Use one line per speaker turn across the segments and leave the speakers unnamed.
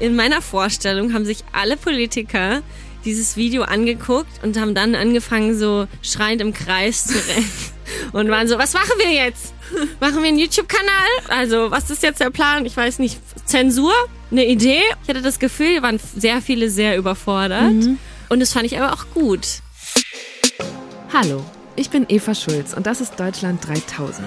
in meiner Vorstellung haben sich alle Politiker dieses Video angeguckt und haben dann angefangen, so schreiend im Kreis zu rennen. Und waren so, was machen wir jetzt? Machen wir einen YouTube-Kanal? Also, was ist jetzt der Plan? Ich weiß nicht. Zensur? Eine Idee? Ich hatte das Gefühl, hier waren sehr viele sehr überfordert. Mhm. Und das fand ich aber auch gut.
Hallo, ich bin Eva Schulz und das ist Deutschland 3000.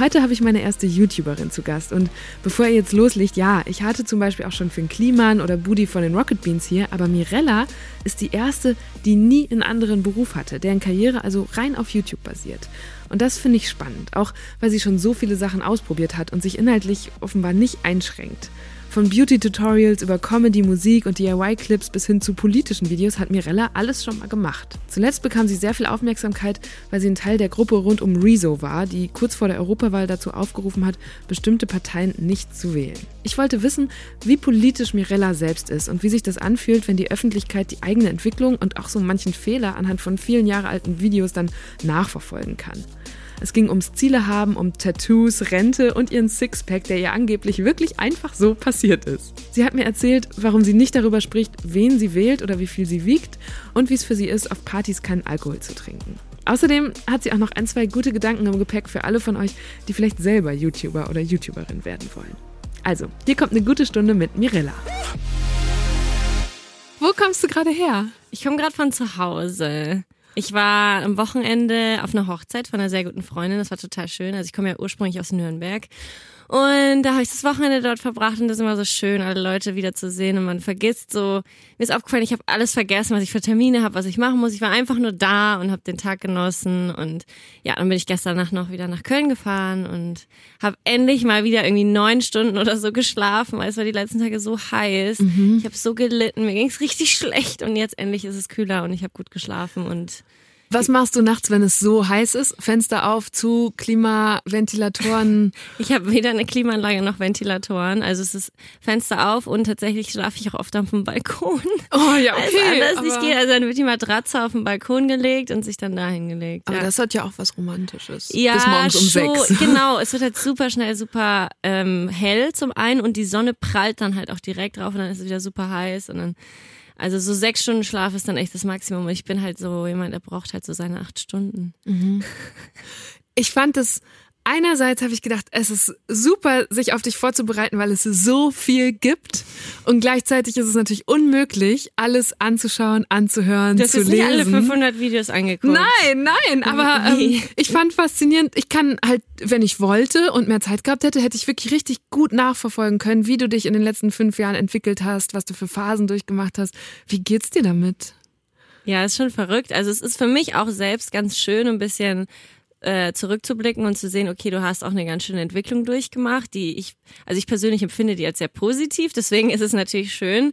Heute habe ich meine erste YouTuberin zu Gast und bevor ihr jetzt loslegt, ja, ich hatte zum Beispiel auch schon Finn Kliman oder Budi von den Rocket Beans hier, aber Mirella ist die erste, die nie einen anderen Beruf hatte, deren Karriere also rein auf YouTube basiert. Und das finde ich spannend, auch weil sie schon so viele Sachen ausprobiert hat und sich inhaltlich offenbar nicht einschränkt. Von Beauty-Tutorials über Comedy, Musik und DIY-Clips bis hin zu politischen Videos hat Mirella alles schon mal gemacht. Zuletzt bekam sie sehr viel Aufmerksamkeit, weil sie ein Teil der Gruppe rund um Rezo war, die kurz vor der Europawahl dazu aufgerufen hat, bestimmte Parteien nicht zu wählen. Ich wollte wissen, wie politisch Mirella selbst ist und wie sich das anfühlt, wenn die Öffentlichkeit die eigene Entwicklung und auch so manchen Fehler anhand von vielen Jahre alten Videos dann nachverfolgen kann. Es ging ums Ziele haben, um Tattoos, Rente und ihren Sixpack, der ihr angeblich wirklich einfach so passiert ist. Sie hat mir erzählt, warum sie nicht darüber spricht, wen sie wählt oder wie viel sie wiegt und wie es für sie ist, auf Partys keinen Alkohol zu trinken. Außerdem hat sie auch noch ein, zwei gute Gedanken im Gepäck für alle von euch, die vielleicht selber YouTuber oder YouTuberin werden wollen. Also, hier kommt eine gute Stunde mit Mirella. Wo kommst du gerade her?
Ich komme gerade von zu Hause. Ich war am Wochenende auf einer Hochzeit von einer sehr guten Freundin. Das war total schön. Also ich komme ja ursprünglich aus Nürnberg. Und da habe ich das Wochenende dort verbracht und das ist immer so schön, alle Leute wieder zu sehen und man vergisst so. Mir ist aufgefallen, ich habe alles vergessen, was ich für Termine habe, was ich machen muss. Ich war einfach nur da und habe den Tag genossen und ja, dann bin ich gestern Nacht noch wieder nach Köln gefahren und habe endlich mal wieder irgendwie neun Stunden oder so geschlafen, weil es war die letzten Tage so heiß. Mhm. Ich habe so gelitten, mir ging es richtig schlecht und jetzt endlich ist es kühler und ich habe gut geschlafen und
was machst du nachts, wenn es so heiß ist? Fenster auf, zu, Klimaventilatoren?
Ich habe weder eine Klimaanlage noch Ventilatoren. Also es ist Fenster auf und tatsächlich schlafe ich auch oft auf dem Balkon.
Oh ja, okay.
Also anders nicht geht. Also dann wird die Matratze auf den Balkon gelegt und sich dann dahin gelegt.
Aber
ja.
das hat ja auch was Romantisches.
Ja,
Bis morgens um
schon,
sechs.
Genau, es wird halt super schnell super ähm, hell zum einen und die Sonne prallt dann halt auch direkt drauf und dann ist es wieder super heiß und dann also so sechs Stunden Schlaf ist dann echt das Maximum. Ich bin halt so jemand, der braucht halt so seine acht Stunden.
Mhm. Ich fand es einerseits habe ich gedacht, es ist super, sich auf dich vorzubereiten, weil es so viel gibt. Und gleichzeitig ist es natürlich unmöglich, alles anzuschauen, anzuhören,
du
zu
hast
lesen.
nicht alle 500 Videos angeguckt.
Nein, nein, aber ähm, ich fand faszinierend. Ich kann halt, wenn ich wollte und mehr Zeit gehabt hätte, hätte ich wirklich richtig gut nachverfolgen können, wie du dich in den letzten fünf Jahren entwickelt hast, was du für Phasen durchgemacht hast. Wie geht's dir damit?
Ja, ist schon verrückt. Also es ist für mich auch selbst ganz schön, ein bisschen äh, zurückzublicken und zu sehen, okay, du hast auch eine ganz schöne Entwicklung durchgemacht, die ich, also ich persönlich empfinde die als sehr positiv, deswegen ist es natürlich schön.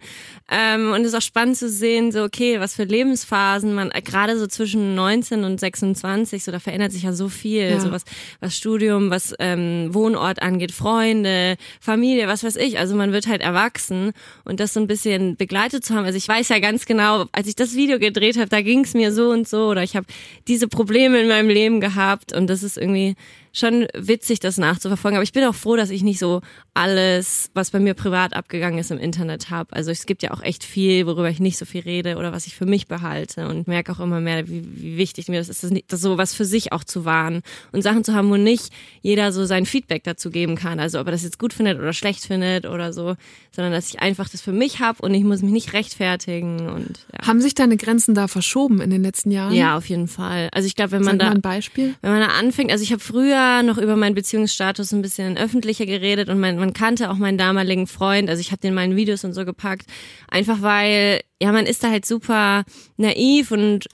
Ähm, und es ist auch spannend zu sehen, so, okay, was für Lebensphasen man, äh, gerade so zwischen 19 und 26, so da verändert sich ja so viel, ja. so was, was Studium, was ähm, Wohnort angeht, Freunde, Familie, was weiß ich. Also man wird halt erwachsen und das so ein bisschen begleitet zu haben. Also ich weiß ja ganz genau, als ich das Video gedreht habe, da ging es mir so und so oder ich habe diese Probleme in meinem Leben gehabt gehabt und das ist irgendwie schon witzig, das nachzuverfolgen. Aber ich bin auch froh, dass ich nicht so alles, was bei mir privat abgegangen ist, im Internet habe. Also es gibt ja auch echt viel, worüber ich nicht so viel rede oder was ich für mich behalte und merke auch immer mehr, wie, wie wichtig mir das ist, das, das so was für sich auch zu wahren und Sachen zu haben, wo nicht jeder so sein Feedback dazu geben kann. Also ob er das jetzt gut findet oder schlecht findet oder so, sondern dass ich einfach das für mich habe und ich muss mich nicht rechtfertigen und
ja. Haben sich deine Grenzen da verschoben in den letzten Jahren?
Ja, auf jeden Fall. Also ich glaube, wenn man
Sag
da
mal ein Beispiel.
wenn man da anfängt, also ich habe früher noch über meinen Beziehungsstatus ein bisschen öffentlicher geredet und man, man kannte auch meinen damaligen Freund. Also ich habe den in meinen Videos und so gepackt. Einfach weil, ja, man ist da halt super naiv und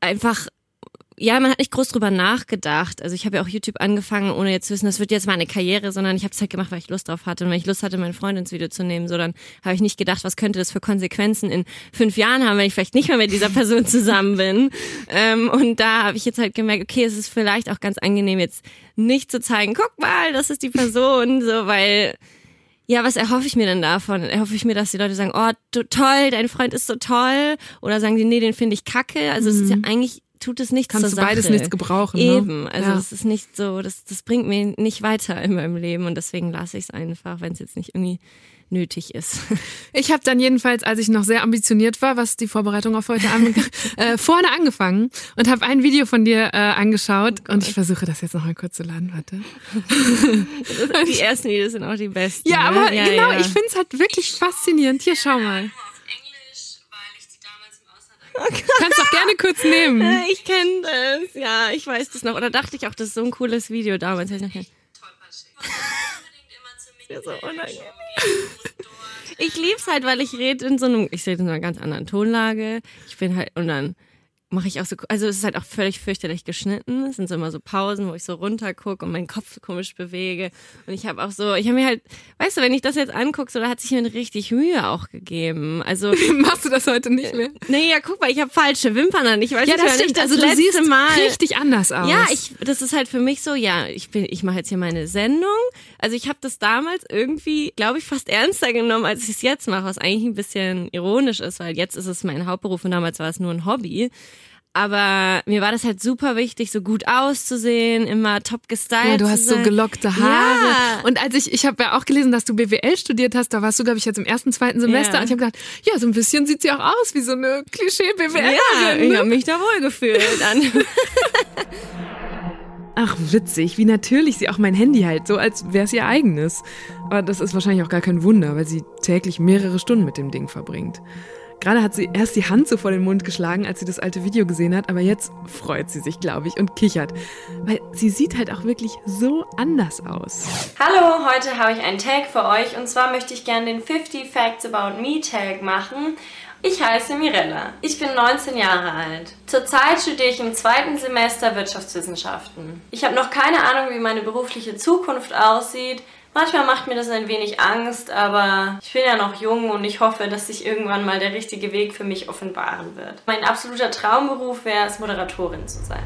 einfach ja, man hat nicht groß drüber nachgedacht. Also ich habe ja auch YouTube angefangen, ohne jetzt zu wissen, das wird jetzt meine Karriere, sondern ich habe es halt gemacht, weil ich Lust drauf hatte. Und wenn ich Lust hatte, meinen Freund ins Video zu nehmen, so dann habe ich nicht gedacht, was könnte das für Konsequenzen in fünf Jahren haben, wenn ich vielleicht nicht mehr mit dieser Person zusammen bin. Ähm, und da habe ich jetzt halt gemerkt, okay, es ist vielleicht auch ganz angenehm, jetzt nicht zu zeigen, guck mal, das ist die Person, so, weil ja, was erhoffe ich mir denn davon? Erhoffe ich mir, dass die Leute sagen, oh, toll, dein Freund ist so toll? Oder sagen die, nee, den finde ich kacke? Also mhm. es ist ja mhm. eigentlich tut es nichts
Kannst
zur
du beides
Sache.
nichts gebrauchen.
Ne? Eben, also es ist nicht so, das, das bringt mir nicht weiter in meinem Leben und deswegen lasse ich es einfach, wenn es jetzt nicht irgendwie nötig ist.
Ich habe dann jedenfalls, als ich noch sehr ambitioniert war, was die Vorbereitung auf heute an, äh, vorne angefangen und habe ein Video von dir äh, angeschaut oh und ich versuche das jetzt noch mal kurz zu laden, warte.
die ersten Videos sind auch die besten.
Ja, ne? aber ja, genau, ja. ich finde es halt wirklich faszinierend. Hier, schau mal. Kannst doch gerne kurz nehmen.
Ich kenne das, ja, ich weiß das noch. Oder dachte ich auch, das ist so ein cooles Video damals. Ich, noch so unangenehm. Ich lieb's halt, weil ich rede in so einem, ich rede in einer ganz anderen Tonlage. Ich bin halt, und dann mache ich auch so, also es ist halt auch völlig fürchterlich geschnitten. Es sind so immer so Pausen, wo ich so runter gucke und meinen Kopf so komisch bewege. Und ich habe auch so, ich habe mir halt, weißt du, wenn ich das jetzt angucke, so da hat sich mir richtig Mühe auch gegeben. Also
machst du das heute nicht mehr?
Nee, ja, guck mal, ich habe falsche Wimpern an. Ich weiß
ja, das
stimmt.
Nicht, das also du siehst Mal. richtig anders aus.
Ja, ich, das ist halt für mich so, ja, ich bin, ich mache jetzt hier meine Sendung. Also ich habe das damals irgendwie, glaube ich, fast ernster genommen, als ich es jetzt mache, was eigentlich ein bisschen ironisch ist, weil jetzt ist es mein Hauptberuf und damals war es nur ein Hobby. Aber mir war das halt super wichtig, so gut auszusehen, immer top gestylt. Ja,
du hast so gelockte Haare. Ja. Und als ich, ich habe ja auch gelesen, dass du BWL studiert hast, da warst du, glaube ich, jetzt im ersten, zweiten Semester. Ja. Und ich habe gedacht, ja, so ein bisschen sieht sie auch aus wie so eine Klischee-BWL.
Ja, ich habe mich da wohl gefühlt.
Ach, witzig, wie natürlich sie auch mein Handy halt, so als wäre es ihr eigenes. Aber das ist wahrscheinlich auch gar kein Wunder, weil sie täglich mehrere Stunden mit dem Ding verbringt. Gerade hat sie erst die Hand so vor den Mund geschlagen, als sie das alte Video gesehen hat, aber jetzt freut sie sich, glaube ich, und kichert. Weil sie sieht halt auch wirklich so anders aus.
Hallo, heute habe ich einen Tag für euch und zwar möchte ich gerne den 50 Facts About Me Tag machen. Ich heiße Mirella. Ich bin 19 Jahre alt. Zurzeit studiere ich im zweiten Semester Wirtschaftswissenschaften. Ich habe noch keine Ahnung, wie meine berufliche Zukunft aussieht. Manchmal macht mir das ein wenig Angst, aber ich bin ja noch jung und ich hoffe, dass sich irgendwann mal der richtige Weg für mich offenbaren wird. Mein absoluter Traumberuf wäre es, Moderatorin zu sein.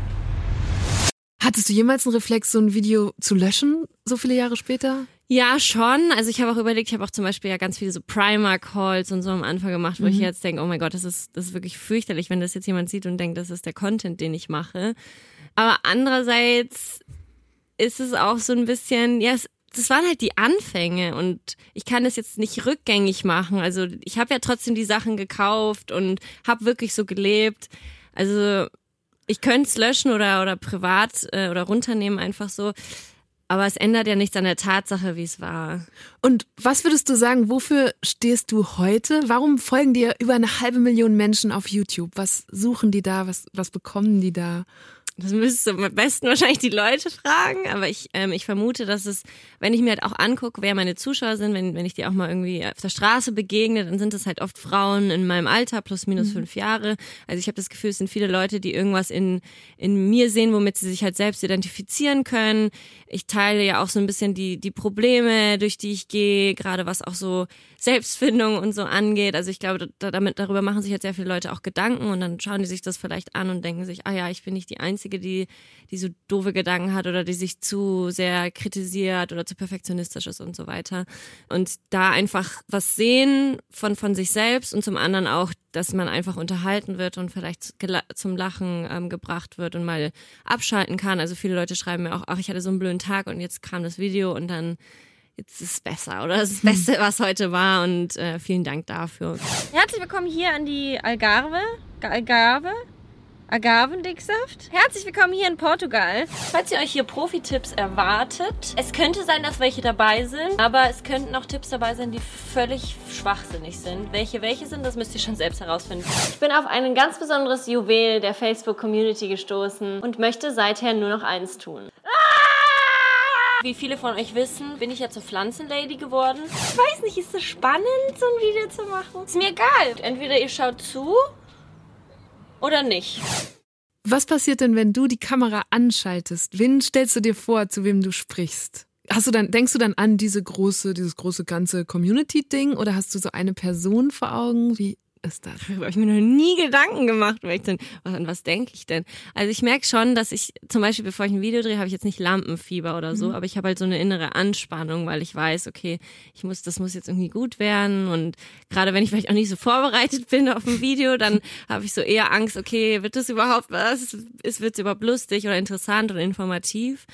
Hattest du jemals einen Reflex, so ein Video zu löschen, so viele Jahre später?
Ja, schon. Also ich habe auch überlegt, ich habe auch zum Beispiel ja ganz viele so Primer-Calls und so am Anfang gemacht, wo mhm. ich jetzt denke, oh mein Gott, das ist, das ist wirklich fürchterlich, wenn das jetzt jemand sieht und denkt, das ist der Content, den ich mache. Aber andererseits ist es auch so ein bisschen, ja, es das waren halt die Anfänge und ich kann das jetzt nicht rückgängig machen. Also ich habe ja trotzdem die Sachen gekauft und habe wirklich so gelebt. Also ich könnte es löschen oder oder privat äh, oder runternehmen einfach so. Aber es ändert ja nichts an der Tatsache, wie es war.
Und was würdest du sagen, wofür stehst du heute? Warum folgen dir über eine halbe Million Menschen auf YouTube? Was suchen die da? Was, was bekommen die da?
Das müsstest du am besten wahrscheinlich die Leute fragen, aber ich, ähm, ich vermute, dass es, wenn ich mir halt auch angucke, wer meine Zuschauer sind, wenn, wenn ich die auch mal irgendwie auf der Straße begegne, dann sind es halt oft Frauen in meinem Alter, plus minus mhm. fünf Jahre. Also ich habe das Gefühl, es sind viele Leute, die irgendwas in, in mir sehen, womit sie sich halt selbst identifizieren können. Ich teile ja auch so ein bisschen die, die Probleme, durch die ich gehe, gerade was auch so Selbstfindung und so angeht. Also ich glaube, da, damit, darüber machen sich jetzt sehr viele Leute auch Gedanken und dann schauen die sich das vielleicht an und denken sich, ah ja, ich bin nicht die Einzige, die, die so doofe Gedanken hat oder die sich zu sehr kritisiert oder zu perfektionistisch ist und so weiter. Und da einfach was sehen von, von sich selbst und zum anderen auch, dass man einfach unterhalten wird und vielleicht zum Lachen ähm, gebracht wird und mal abschalten kann. Also viele Leute schreiben mir auch, ach, ich hatte so einen blöden Tag und jetzt kam das Video und dann jetzt ist es besser oder das ist das Beste, was heute war und äh, vielen Dank dafür. Herzlich willkommen hier an die Algarve. Algarve? Agavendicksaft. Herzlich willkommen hier in Portugal. Falls ihr euch hier Profi-Tipps erwartet, es könnte sein, dass welche dabei sind, aber es könnten auch Tipps dabei sein, die völlig schwachsinnig sind. Welche welche sind, das müsst ihr schon selbst herausfinden. Ich bin auf ein ganz besonderes Juwel der Facebook-Community gestoßen und möchte seither nur noch eins tun. Wie viele von euch wissen, bin ich ja zur Pflanzenlady geworden. Ich weiß nicht, ist es spannend, so ein Video zu machen? Ist mir egal. Entweder ihr schaut zu oder nicht?
Was passiert denn, wenn du die Kamera anschaltest? Wen stellst du dir vor, zu wem du sprichst? Hast du dann, denkst du dann an diese große, dieses große ganze Community-Ding oder hast du so eine Person vor Augen? Wie ist das?
Darüber habe ich mir noch nie Gedanken gemacht, weil ich denn, an was denke ich denn? Also ich merke schon, dass ich, zum Beispiel bevor ich ein Video drehe, habe ich jetzt nicht Lampenfieber oder so, mhm. aber ich habe halt so eine innere Anspannung, weil ich weiß, okay, ich muss, das muss jetzt irgendwie gut werden und gerade wenn ich vielleicht auch nicht so vorbereitet bin auf ein Video, dann habe ich so eher Angst, okay, wird das überhaupt was? Ist, wird es überhaupt lustig oder interessant oder informativ?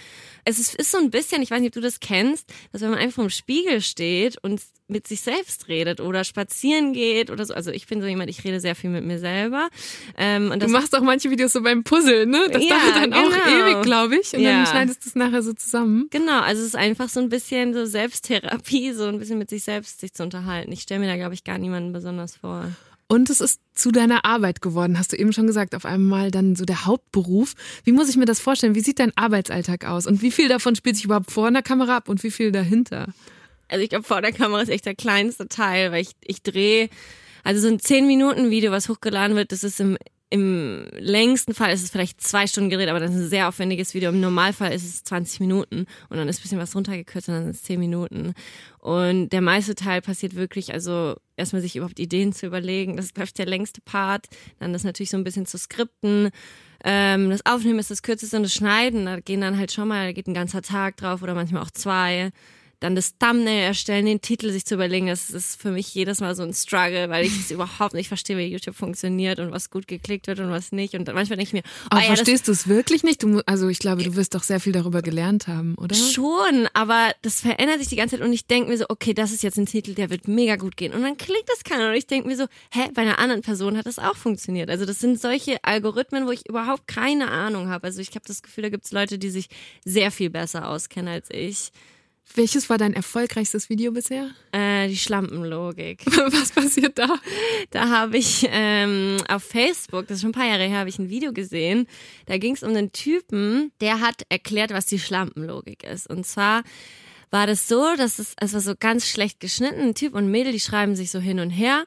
Es ist, ist so ein bisschen, ich weiß nicht, ob du das kennst, dass wenn man einfach im Spiegel steht und mit sich selbst redet oder spazieren geht oder so. Also ich bin so jemand, ich rede sehr viel mit mir selber.
Ähm, und du machst auch manche Videos so beim Puzzeln, ne? Das ja, dauert dann genau. auch ewig, glaube ich. Und ja. dann schneidest du es nachher so zusammen.
Genau, also es ist einfach so ein bisschen so Selbsttherapie, so ein bisschen mit sich selbst sich zu unterhalten. Ich stelle mir da, glaube ich, gar niemanden besonders vor.
Und es ist zu deiner Arbeit geworden, hast du eben schon gesagt, auf einmal dann so der Hauptberuf. Wie muss ich mir das vorstellen? Wie sieht dein Arbeitsalltag aus? Und wie viel davon spielt sich überhaupt vor einer Kamera ab und wie viel dahinter?
Also ich glaube, vor der Kamera ist echt der kleinste Teil, weil ich, ich drehe, also so ein 10-Minuten-Video, was hochgeladen wird, das ist im, im längsten Fall ist es vielleicht zwei Stunden gedreht, aber das ist ein sehr aufwendiges Video. Im Normalfall ist es 20 Minuten und dann ist ein bisschen was runtergekürzt und dann sind es 10 Minuten. Und der meiste Teil passiert wirklich, also erstmal sich überhaupt Ideen zu überlegen. Das ist, glaube der längste Part. Dann das natürlich so ein bisschen zu skripten. Ähm, das Aufnehmen ist das kürzeste und das Schneiden, da gehen dann halt schon mal, da geht ein ganzer Tag drauf oder manchmal auch zwei dann das Thumbnail erstellen, den Titel sich zu überlegen, das ist für mich jedes Mal so ein Struggle, weil ich es überhaupt nicht verstehe, wie YouTube funktioniert und was gut geklickt wird und was nicht. Und manchmal denke ich mir, oh,
aber ja, verstehst du es wirklich nicht? Du, also ich glaube, du wirst doch sehr viel darüber gelernt haben, oder?
Schon, aber das verändert sich die ganze Zeit und ich denke mir so, okay, das ist jetzt ein Titel, der wird mega gut gehen. Und dann klickt das keiner und ich denke mir so, hä, bei einer anderen Person hat das auch funktioniert. Also das sind solche Algorithmen, wo ich überhaupt keine Ahnung habe. Also ich habe das Gefühl, da gibt es Leute, die sich sehr viel besser auskennen als ich.
Welches war dein erfolgreichstes Video bisher?
Äh, die Schlampenlogik.
Was passiert da?
Da habe ich ähm, auf Facebook, das ist schon ein paar Jahre her, habe ich ein Video gesehen. Da ging es um einen Typen, der hat erklärt, was die Schlampenlogik ist. Und zwar war das so, dass es, es war so ganz schlecht geschnitten. Ein Typ und ein Mädel, die schreiben sich so hin und her.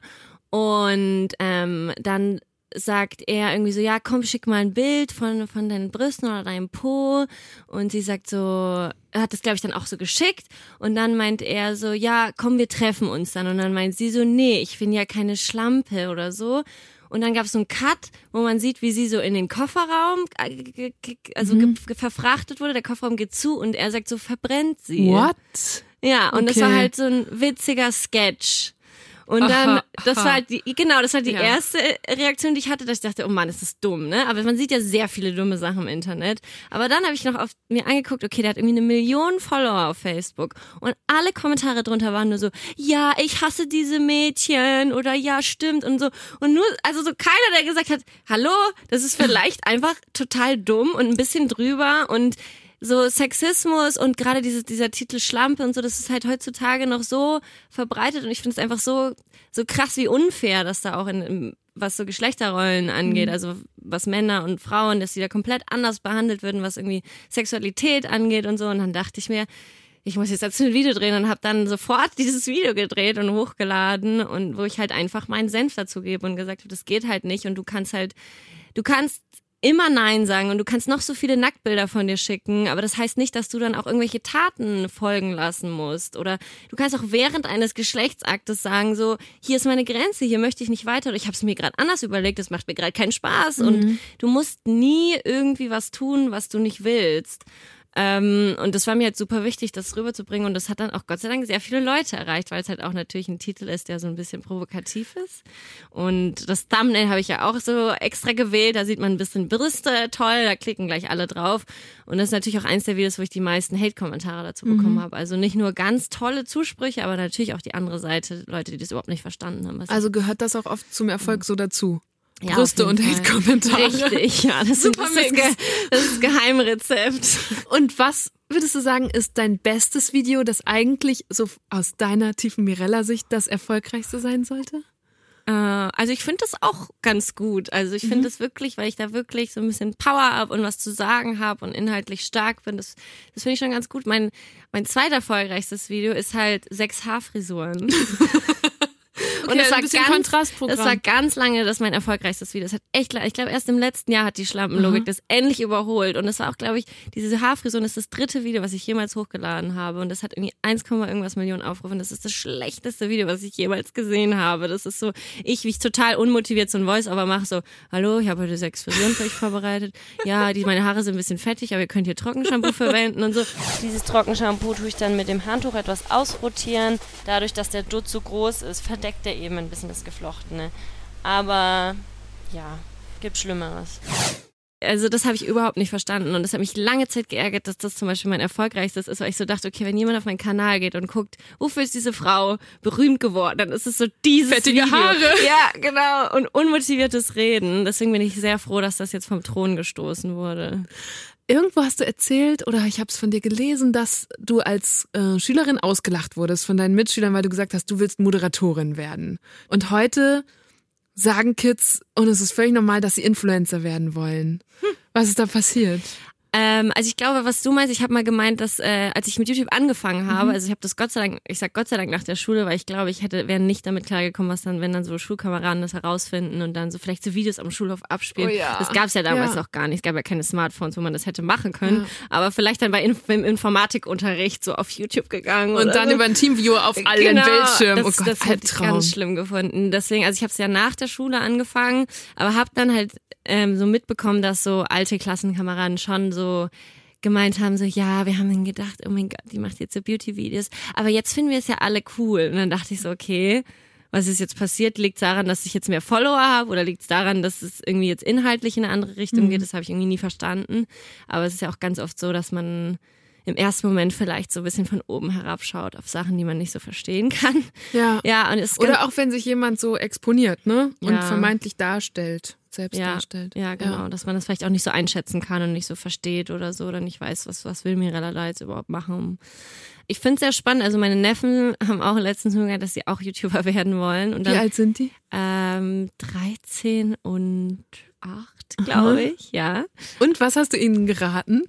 Und ähm, dann sagt er irgendwie so, ja, komm, schick mal ein Bild von, von deinen Brüsten oder deinem Po. Und sie sagt so, er hat das, glaube ich, dann auch so geschickt. Und dann meint er so, ja, komm, wir treffen uns dann. Und dann meint sie so, nee, ich bin ja keine Schlampe oder so. Und dann gab es so einen Cut, wo man sieht, wie sie so in den Kofferraum, äh, also mhm. verfrachtet wurde. Der Kofferraum geht zu und er sagt so, verbrennt sie.
What?
Ja, und okay. das war halt so ein witziger Sketch. Und dann, aha, das aha. war halt die, genau, das war die ja. erste Reaktion, die ich hatte, dass ich dachte, oh Mann, ist das dumm, ne? Aber man sieht ja sehr viele dumme Sachen im Internet. Aber dann habe ich noch auf mir angeguckt, okay, der hat irgendwie eine Million Follower auf Facebook. Und alle Kommentare drunter waren nur so, ja, ich hasse diese Mädchen oder ja, stimmt und so. Und nur, also so keiner, der gesagt hat, hallo, das ist vielleicht einfach total dumm und ein bisschen drüber und so Sexismus und gerade diese, dieser Titel Schlampe und so, das ist halt heutzutage noch so verbreitet und ich finde es einfach so, so krass wie unfair, dass da auch in, was so Geschlechterrollen angeht, mhm. also was Männer und Frauen, dass die da komplett anders behandelt würden, was irgendwie Sexualität angeht und so. Und dann dachte ich mir, ich muss jetzt dazu ein Video drehen und habe dann sofort dieses Video gedreht und hochgeladen und wo ich halt einfach meinen Senf dazu gebe und gesagt habe, das geht halt nicht und du kannst halt, du kannst immer Nein sagen und du kannst noch so viele Nacktbilder von dir schicken, aber das heißt nicht, dass du dann auch irgendwelche Taten folgen lassen musst. Oder du kannst auch während eines Geschlechtsaktes sagen, so, hier ist meine Grenze, hier möchte ich nicht weiter. Oder ich habe es mir gerade anders überlegt, das macht mir gerade keinen Spaß. Mhm. Und du musst nie irgendwie was tun, was du nicht willst. Ähm, und das war mir halt super wichtig, das rüberzubringen. Und das hat dann auch Gott sei Dank sehr viele Leute erreicht, weil es halt auch natürlich ein Titel ist, der so ein bisschen provokativ ist. Und das Thumbnail habe ich ja auch so extra gewählt. Da sieht man ein bisschen Brüste, toll, da klicken gleich alle drauf. Und das ist natürlich auch eins der Videos, wo ich die meisten Hate-Kommentare dazu mhm. bekommen habe. Also nicht nur ganz tolle Zusprüche, aber natürlich auch die andere Seite, Leute, die das überhaupt nicht verstanden haben.
Also gehört das auch oft zum Erfolg so dazu? Ja, Brüste und Hate-Kommentare.
Richtig, ja, das, Super ist das, das ist Geheimrezept.
Und was würdest du sagen, ist dein bestes Video, das eigentlich so aus deiner tiefen Mirella-Sicht das erfolgreichste sein sollte?
Äh, also ich finde das auch ganz gut. Also ich finde mhm. das wirklich, weil ich da wirklich so ein bisschen Power habe und was zu sagen habe und inhaltlich stark bin. Das, das finde ich schon ganz gut. Mein, mein zweiter erfolgreichstes Video ist halt sechs Haarfrisuren. und es war ganz. Es war ganz lange das mein erfolgreichstes Video. Es hat echt, ich glaube, erst im letzten Jahr hat die Schlampenlogik das endlich überholt. Und es war auch, glaube ich, diese Haarfrisur ist das dritte Video, was ich jemals hochgeladen habe. Und das hat irgendwie 1, irgendwas Millionen Aufrufe. Und das ist das schlechteste Video, was ich jemals gesehen habe. Das ist so, ich, wie ich total unmotiviert so ein Voice-Over mache, so, hallo, ich habe heute sechs Frisuren für euch vorbereitet. Ja, die, meine Haare sind ein bisschen fettig, aber ihr könnt hier Trockenshampoo verwenden und so. Dieses Trockenshampoo tue ich dann mit dem Handtuch etwas ausrotieren. Dadurch, dass der Dutt so groß ist, verdeckt er eben ein bisschen das Geflochtene. Aber ja, gibt Schlimmeres. Also das habe ich überhaupt nicht verstanden und das hat mich lange Zeit geärgert, dass das zum Beispiel mein erfolgreichstes ist, weil ich so dachte, okay, wenn jemand auf meinen Kanal geht und guckt, wofür ist diese Frau berühmt geworden, dann ist es so dieses
Fettige
Video.
Haare.
Ja, genau. Und unmotiviertes Reden. Deswegen bin ich sehr froh, dass das jetzt vom Thron gestoßen wurde.
Irgendwo hast du erzählt oder ich habe es von dir gelesen, dass du als äh, Schülerin ausgelacht wurdest von deinen Mitschülern, weil du gesagt hast, du willst Moderatorin werden. Und heute sagen Kids, und es ist völlig normal, dass sie Influencer werden wollen. Was ist da passiert?
Ähm, also ich glaube, was du meinst, ich habe mal gemeint, dass äh, als ich mit YouTube angefangen habe, also ich habe das Gott sei Dank, ich sag Gott sei Dank nach der Schule, weil ich glaube, ich hätte wäre nicht damit klargekommen, was dann, wenn dann so Schulkameraden das herausfinden und dann so vielleicht so Videos am Schulhof abspielen.
Oh ja.
Das gab es ja damals
Ja.
noch gar nicht. Es gab ja keine Smartphones, wo man das hätte machen können.
Ja.
Aber vielleicht dann bei Inf im Informatikunterricht so auf YouTube gegangen
Und dann
so.
über ein Teamviewer auf allen
Genau,
Bildschirmen.
Das,
oh Gott,
das hätte ich ganz schlimm gefunden. Deswegen, also ich habe es ja nach der Schule angefangen, aber habe dann halt ähm, so mitbekommen, dass so alte Klassenkameraden schon so gemeint haben, so ja, wir haben dann gedacht, oh mein Gott, die macht jetzt so Beauty-Videos, aber jetzt finden wir es ja alle cool. Und dann dachte ich so, okay, was ist jetzt passiert? Liegt es daran, dass ich jetzt mehr Follower habe oder liegt es daran, dass es irgendwie jetzt inhaltlich in eine andere Richtung geht? Das habe ich irgendwie nie verstanden. Aber es ist ja auch ganz oft so, dass man im ersten Moment vielleicht so ein bisschen von oben herabschaut auf Sachen, die man nicht so verstehen kann.
Ja.
Ja, und es
Oder auch wenn sich jemand so exponiert, ne? Und
Ja.
vermeintlich darstellt, selbst
ja,
darstellt.
ja, genau, dass man das vielleicht auch nicht so einschätzen kann und nicht so versteht oder so oder nicht weiß, was, was will Mirella da jetzt überhaupt machen. Ich finde es sehr spannend. Also meine Neffen haben auch letztens gesagt, dass sie auch YouTuber werden wollen. Und
Wie
dann
alt sind die?
ähm, 13 und 8, glaube ich, ja.
Und was hast du ihnen geraten?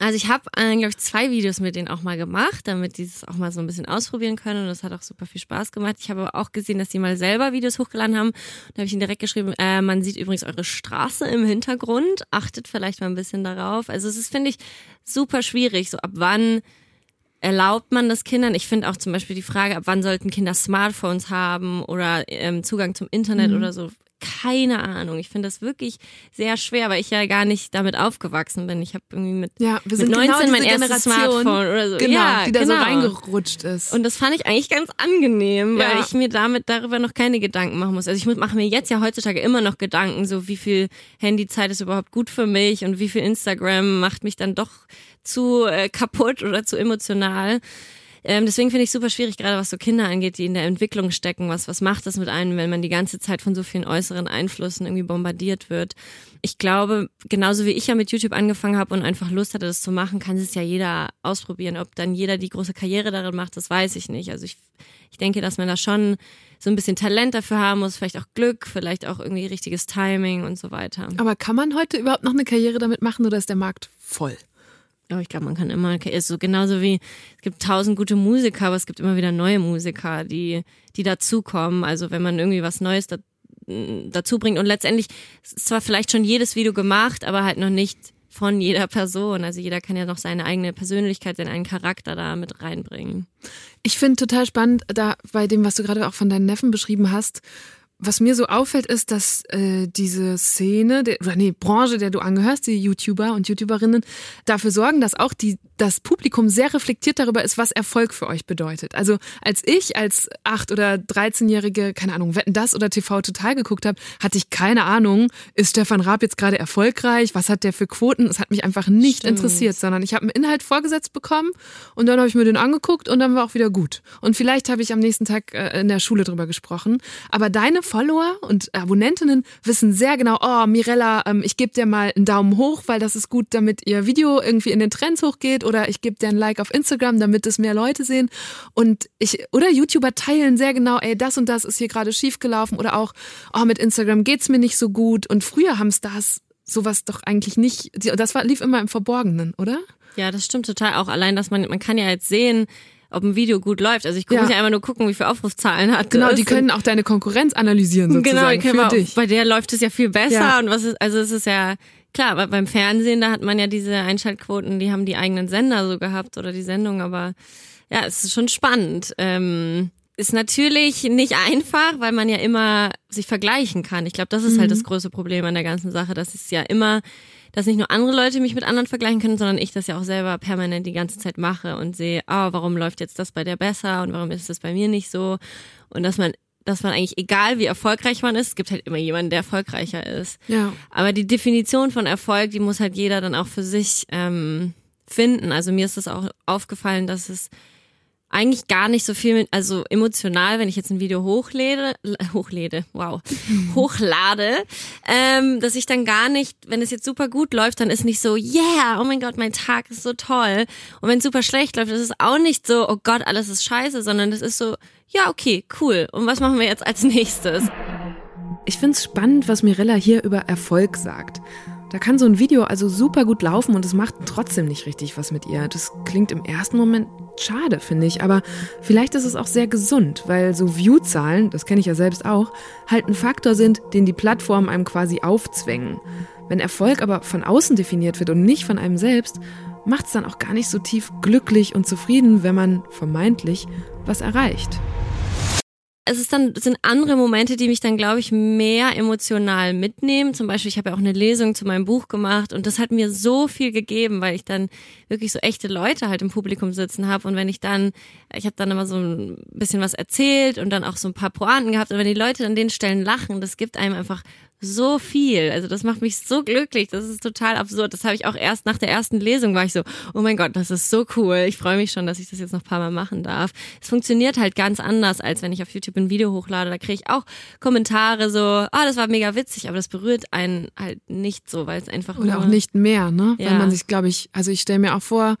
Also ich habe, äh, glaube ich, zwei Videos mit denen auch mal gemacht, damit die es auch mal so ein bisschen ausprobieren können und das hat auch super viel Spaß gemacht. Ich habe aber auch gesehen, dass die mal selber Videos hochgeladen haben. Da habe ich ihnen direkt geschrieben, äh, man sieht übrigens eure Straße im Hintergrund, achtet vielleicht mal ein bisschen darauf. Also es ist, finde ich, super schwierig, so ab wann erlaubt man das Kindern? Ich finde auch zum Beispiel die Frage, ab wann sollten Kinder Smartphones haben oder ähm, Zugang zum Internet oder so. Keine Ahnung. Ich finde das wirklich sehr schwer, weil ich ja gar nicht damit aufgewachsen bin. Ich habe irgendwie mit,
Ja, wir
mit
sind
19
genau
mein erstes
Generation,
Smartphone oder so.
Genau,
ja,
die da
genau.
so reingerutscht ist.
Und das fand ich eigentlich ganz angenehm, weil
Ja.
ich mir damit darüber noch keine Gedanken machen muss. Also ich mache mir jetzt ja heutzutage immer noch Gedanken, so wie viel Handyzeit ist überhaupt gut für mich und wie viel Instagram macht mich dann doch zu äh, kaputt oder zu emotional. Ähm, deswegen finde ich super schwierig, gerade was so Kinder angeht, die in der Entwicklung stecken. Was, was macht das mit einem, wenn man die ganze Zeit von so vielen äußeren Einflüssen irgendwie bombardiert wird? Ich glaube, genauso wie ich ja mit YouTube angefangen habe und einfach Lust hatte, das zu machen, kann es ja jeder ausprobieren. Ob dann jeder die große Karriere darin macht, das weiß ich nicht. Also ich, ich denke, dass man da schon so ein bisschen Talent dafür haben muss, vielleicht auch Glück, vielleicht auch irgendwie richtiges Timing und so weiter.
Aber kann man heute überhaupt noch eine Karriere damit machen oder ist der Markt voll?
Ja, ich glaube, man kann immer, ist so genauso wie es gibt tausend gute Musiker, aber es gibt immer wieder neue Musiker, die, die dazukommen. Also wenn man irgendwie was Neues da, dazu bringt und letztendlich ist zwar vielleicht schon jedes Video gemacht, aber halt noch nicht von jeder Person. Also jeder kann ja noch seine eigene Persönlichkeit, seinen eigenen Charakter da mit reinbringen.
Ich finde total spannend, da bei dem, was du gerade auch von deinen Neffen beschrieben hast, was mir so auffällt, ist, dass äh, diese Szene, der, oder nee, Branche, der du angehörst, die YouTuber und YouTuberinnen, dafür sorgen, dass auch die, das Publikum sehr reflektiert darüber ist, was Erfolg für euch bedeutet. Also als ich als acht oder 13-jährige, keine Ahnung, Wetten das oder TV total geguckt habe, hatte ich keine Ahnung, ist Stefan Raab jetzt gerade erfolgreich? Was hat der für Quoten? Es hat mich einfach nicht
Stimmt.
interessiert, sondern ich habe einen Inhalt vorgesetzt bekommen und dann habe ich mir den angeguckt und dann war auch wieder gut. Und vielleicht habe ich am nächsten Tag äh, in der Schule drüber gesprochen. Aber deine Follower und Abonnentinnen wissen sehr genau, oh, Mirella, ähm, ich gebe dir mal einen Daumen hoch, weil das ist gut, damit ihr Video irgendwie in den Trends hochgeht oder ich gebe dir ein Like auf Instagram, damit es mehr Leute sehen. Und ich, oder YouTuber teilen sehr genau, ey, das und das ist hier gerade schief gelaufen oder auch, oh, mit Instagram geht's mir nicht so gut. Und früher haben Stars sowas doch eigentlich nicht, das war, lief immer im Verborgenen, oder?
Ja, das stimmt total auch. Allein, dass man, man kann ja jetzt sehen, ob ein Video gut läuft. Also ich
Ja.
ja einfach nur gucken, wie viele Aufrufzahlen hat.
Genau, die können auch deine Konkurrenz analysieren sozusagen
genau, die können
für
auch-
dich.
bei der läuft es ja viel besser
Ja.
und was ist, also es ist ja klar, aber beim Fernsehen, da hat man ja diese Einschaltquoten, die haben die eigenen Sender so gehabt oder die Sendung, aber ja, es ist schon spannend. Ähm, ist natürlich nicht einfach, weil man ja immer sich vergleichen kann. Ich glaube, das ist halt das große Problem an der ganzen Sache, dass es ja immer, dass nicht nur andere Leute mich mit anderen vergleichen können, sondern ich das ja auch selber permanent die ganze Zeit mache und sehe, ah, warum läuft jetzt das bei der besser und warum ist das bei mir nicht so? Und dass man, dass man eigentlich, egal wie erfolgreich man ist, es gibt halt immer jemanden, der erfolgreicher ist.
Ja.
Aber die Definition von Erfolg, die muss halt jeder dann auch für sich ähm, finden. Also mir ist es auch aufgefallen, dass es eigentlich gar nicht so viel mit, also emotional, wenn ich jetzt ein Video hochlade, hochlade, wow, hochlade, ähm, dass ich dann gar nicht, wenn es jetzt super gut läuft, dann ist nicht so, yeah, oh mein Gott, mein Tag ist so toll. Und wenn es super schlecht läuft, ist es auch nicht so, oh Gott, alles ist scheiße, sondern das ist so, ja, okay, cool. Und was machen wir jetzt als nächstes?
Ich find's spannend, was Mirella hier über Erfolg sagt. Da kann so ein Video also super gut laufen und es macht trotzdem nicht richtig was mit ihr. Das klingt im ersten Moment schade, finde ich. Aber vielleicht ist es auch sehr gesund, weil so View-Zahlen, das kenne ich ja selbst auch, halt ein Faktor sind, den die Plattformen einem quasi aufzwängen. Wenn Erfolg aber von außen definiert wird und nicht von einem selbst, macht's dann auch gar nicht so tief glücklich und zufrieden, wenn man vermeintlich was erreicht.
es ist dann sind andere Momente, die mich dann, glaube ich, mehr emotional mitnehmen. Zum Beispiel, ich habe ja auch eine Lesung zu meinem Buch gemacht und das hat mir so viel gegeben, weil ich dann wirklich so echte Leute halt im Publikum sitzen habe und wenn ich dann, ich habe dann immer so ein bisschen was erzählt und dann auch so ein paar Pointen gehabt und wenn die Leute an den Stellen lachen, das gibt einem einfach so viel. Also das macht mich so glücklich. Das ist total absurd. Das habe ich auch erst nach der ersten Lesung war ich so, oh mein Gott, das ist so cool. Ich freue mich schon, dass ich das jetzt noch ein paar Mal machen darf. Es funktioniert halt ganz anders, als wenn ich auf YouTube ein Video hochlade. Da kriege ich auch Kommentare so, ah, das war mega witzig, aber das berührt einen halt nicht so, weil es einfach
Oder
nur
auch nicht mehr, ne? Weil
Ja.
man sich, glaube ich, also ich stelle mir auch vor,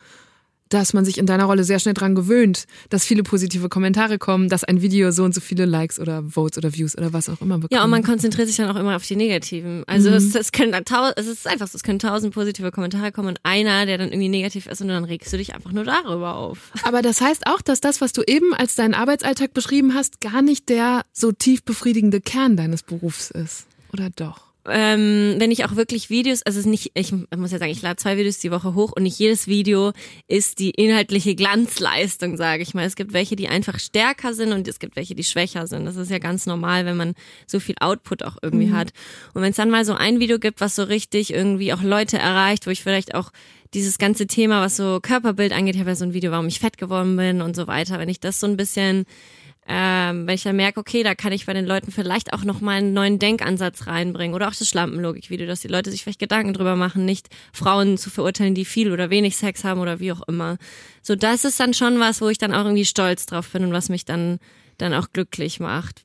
dass man sich in deiner Rolle sehr schnell dran gewöhnt, dass viele positive Kommentare kommen, dass ein Video so und so viele Likes oder Votes oder Views oder was auch immer bekommt.
Ja, und man konzentriert sich dann auch immer auf die Negativen. Also
Mhm.
es, es können es ist einfach so, es können tausend positive Kommentare kommen und einer, der dann irgendwie negativ ist und dann regst du dich einfach nur darüber auf.
Aber das heißt auch, dass das, was du eben als deinen Arbeitsalltag beschrieben hast, gar nicht der so tief befriedigende Kern deines Berufs ist. Oder doch?
Ähm, wenn ich auch wirklich Videos, also es ist nicht, ich muss ja sagen, ich lade zwei Videos die Woche hoch und nicht jedes Video ist die inhaltliche Glanzleistung, sage ich mal. Es gibt welche, die einfach stärker sind und es gibt welche, die schwächer sind. Das ist ja ganz normal, wenn man so viel Output auch irgendwie hat. Und wenn es dann mal so ein Video gibt, was so richtig irgendwie auch Leute erreicht, wo ich vielleicht auch dieses ganze Thema, was so Körperbild angeht, ich habe ja so ein Video, warum ich fett geworden bin und so weiter, wenn ich das so ein bisschen ähm, wenn ich dann merke, okay, da kann ich bei den Leuten vielleicht auch nochmal einen neuen Denkansatz reinbringen oder auch das Schlampenlogik-Video, dass die Leute sich vielleicht Gedanken drüber machen, nicht Frauen zu verurteilen, die viel oder wenig Sex haben oder wie auch immer. So, das ist dann schon was, wo ich dann auch irgendwie stolz drauf bin und was mich dann, dann auch glücklich macht.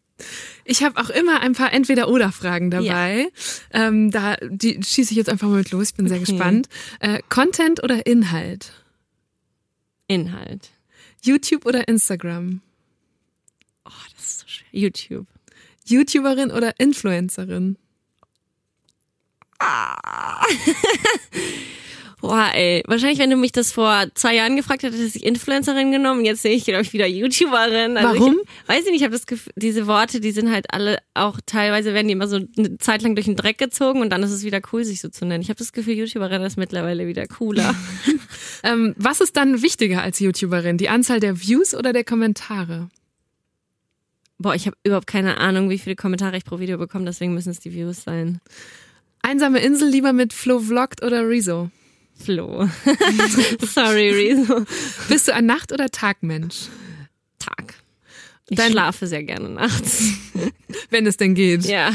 Ich habe auch immer ein paar Entweder-Oder-Fragen dabei. Ähm, da die schieße ich jetzt einfach mal mit los. Ich bin sehr
Okay.
gespannt. Äh, Content oder Inhalt?
Inhalt.
YouTube oder Instagram?
Ist so schwer. YouTube.
YouTuberin oder Influencerin?
Boah, ey. Wahrscheinlich, wenn du mich das vor zwei Jahren gefragt hättest, hätte ich Influencerin genommen. Jetzt sehe ich, glaube ich, wieder YouTuberin. Also
Warum?
Ich, weiß ich nicht, ich habe das Gefühl, diese Worte, die sind halt alle auch teilweise werden die immer so eine Zeit lang durch den Dreck gezogen und dann ist es wieder cool, sich so zu nennen. Ich habe das Gefühl, YouTuberin ist mittlerweile wieder cooler.
Ähm, was ist dann wichtiger als YouTuberin? Die Anzahl der Views oder der Kommentare?
Boah, ich habe überhaupt keine Ahnung, wie viele Kommentare ich pro Video bekomme, deswegen müssen es die Views sein.
Einsame Insel lieber mit Flo Vlogged oder Rezo?
Flo. Sorry, Rezo.
Bist du ein Nacht- oder Tagmensch?
Tag. Ich
Dein-
schlafe sehr gerne nachts.
Wenn es denn geht.
Ja.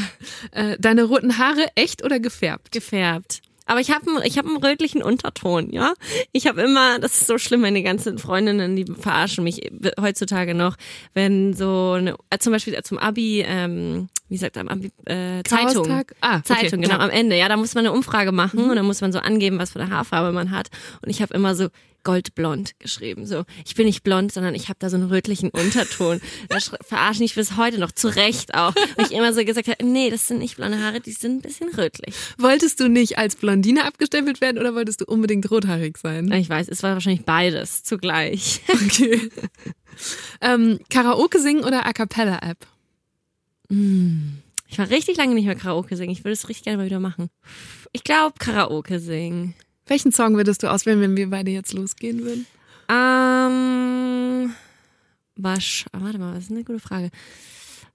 Äh, deine roten Haare echt oder gefärbt?
gefärbt. Aber ich habe ich hab einen rötlichen Unterton, ja. Ich habe immer, das ist so schlimm, meine ganzen Freundinnen, die verarschen mich heutzutage noch, wenn so eine, äh, zum Beispiel zum Abi, ähm, wie sagt man, äh, Zeitung.
Ah, okay,
Zeitung, genau,
ja.
am Ende. Ja, da muss man eine Umfrage machen und dann muss man so angeben, was für eine Haarfarbe man hat. Und ich habe immer so goldblond geschrieben. So, ich bin nicht blond, sondern ich habe da so einen rötlichen Unterton. Da sch- verarschen ich bis heute noch, zu Recht auch. Und ich immer so gesagt habe, nee, das sind nicht blonde Haare, die sind ein bisschen rötlich.
Wolltest du nicht als Blondine abgestempelt werden oder wolltest du unbedingt rothaarig sein?
Ich weiß, es war wahrscheinlich beides zugleich.
Okay. ähm, Karaoke singen oder A Cappella App?
Ich war richtig lange nicht mehr Karaoke singen. Ich würde es richtig gerne mal wieder machen. Ich glaube, Karaoke singen.
Welchen Song würdest du auswählen, wenn wir beide jetzt losgehen würden?
Ähm, was, warte mal, was ist eine gute Frage?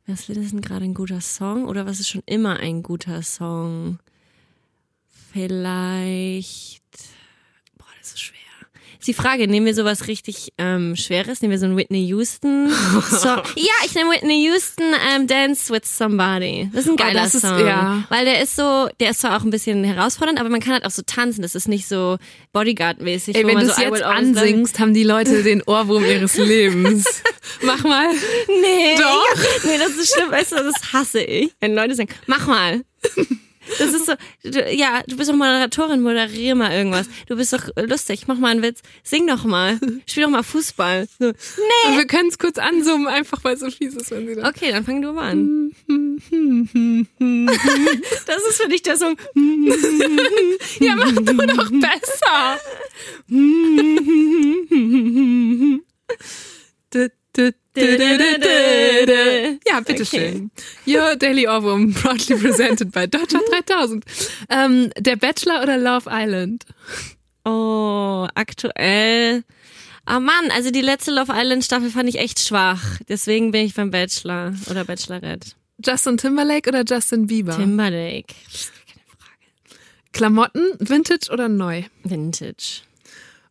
Was ist denn gerade ein guter Song oder was ist schon immer ein guter Song? Vielleicht, boah, das ist schwer. Ist die Frage, nehmen wir sowas richtig ähm, Schweres? Nehmen wir so einen Whitney Houston Song? ja, ich nehme Whitney Houston ähm, Dance with Somebody. Das ist ein
Oh,
geiler
das ist-
Song.
ja.
Weil der ist so, der ist zwar auch ein bisschen herausfordernd, aber man kann halt auch so tanzen. Das ist nicht so Bodyguard-mäßig.
Ey, wenn du
so
es
will
jetzt ansingst, haben die Leute den Ohrwurm ihres Lebens. Mach mal.
Nee,
Doch.
Ich, nee, das ist schlimm, weißt du, das hasse ich. Wenn Leute sagen, mach mal. Das ist so, du, ja, du bist doch Moderatorin, moderier mal irgendwas. Du bist doch lustig, mach mal einen Witz. Sing doch mal. Spiel doch mal Fußball. So,
Und wir können es kurz ansummen, einfach weil es so fies ist, wenn sie das.
okay, dann fang du mal an. Das ist für dich der Song.
Ja, mach du doch besser. Ja, bitteschön. Your Daily Ohrwurm, proudly presented by Deutschland 3000. Ähm, der Bachelor oder Love Island?
Oh, aktuell. Ah Mann, also die letzte Love Island Staffel fand ich echt schwach. Deswegen bin ich beim Bachelor oder Bachelorette.
Justin Timberlake oder Justin Bieber?
Timberlake.
Klamotten, Vintage oder neu?
Vintage.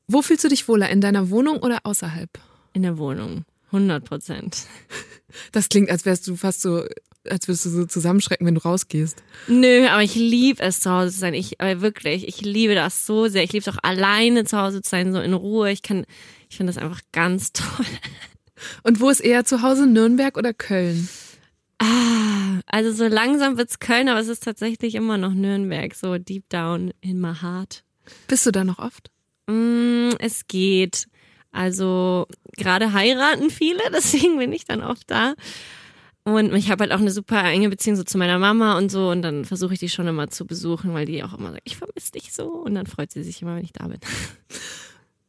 Wo fühlst du dich wohler, in deiner Wohnung oder außerhalb?
In der Wohnung. 100 Prozent.
Das klingt, als wärst du fast so, als würdest du so zusammenschrecken, wenn du rausgehst.
Nö, aber ich liebe es zu Hause zu sein. Ich, aber wirklich, ich liebe das so sehr. Ich liebe es auch alleine zu Hause zu sein, so in Ruhe. Ich kann, ich finde das einfach ganz toll.
Und wo ist eher zu Hause, Nürnberg oder Köln?
Ah, also so langsam wird's Köln, aber es ist tatsächlich immer noch Nürnberg, so deep down in my heart.
Bist du da noch oft?
Mm, es geht. Also gerade heiraten viele, deswegen bin ich dann oft da. Und ich habe halt auch eine super enge Beziehung so zu meiner Mama und so. Und dann versuche ich die schon immer zu besuchen, weil die auch immer sagt, ich vermisse dich so. Und dann freut sie sich immer, wenn ich da bin.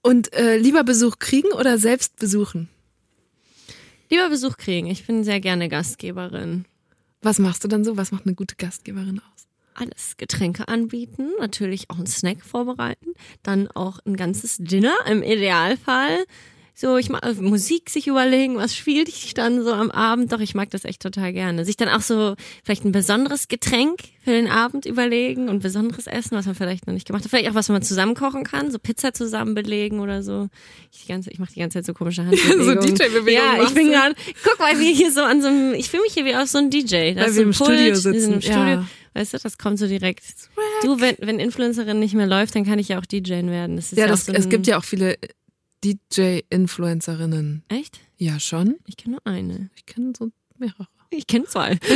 Und äh, lieber Besuch kriegen oder selbst besuchen?
Lieber Besuch kriegen. Ich bin sehr gerne Gastgeberin.
Was machst du dann so? Was macht eine gute Gastgeberin aus?
Alles Getränke anbieten, natürlich auch einen Snack vorbereiten, dann auch ein ganzes Dinner im Idealfall. So, ich mag Musik sich überlegen, was spielt ich dann so am Abend. Doch, ich mag das echt total gerne. Sich dann auch so vielleicht ein besonderes Getränk für den Abend überlegen und besonderes Essen, was man vielleicht noch nicht gemacht hat. Vielleicht auch, was man zusammen kochen kann, so Pizza zusammen belegen oder so. Ich, die ganze, ich mache die ganze Zeit so komische Handbewegungen.
DJ-Bewegungen
Ja, ich bin gerade, guck mal, wie hier so an so einem, ich fühle mich hier wie auf so einem DJ. Da
Weil
ist
wir
so
im
ein
Studio
Pult,
sitzen,
wir im Studio.
ja.
Weißt du, das kommt so direkt. Du, wenn, wenn Influencerin nicht mehr läuft, dann kann ich ja auch DJen werden. Das ist
Ja,
ja,
das,
so
es gibt ja auch viele DJ-Influencerinnen.
Echt?
Ja, schon.
Ich kenne nur eine.
Ich kenne so mehrere.
Ich kenne zwei.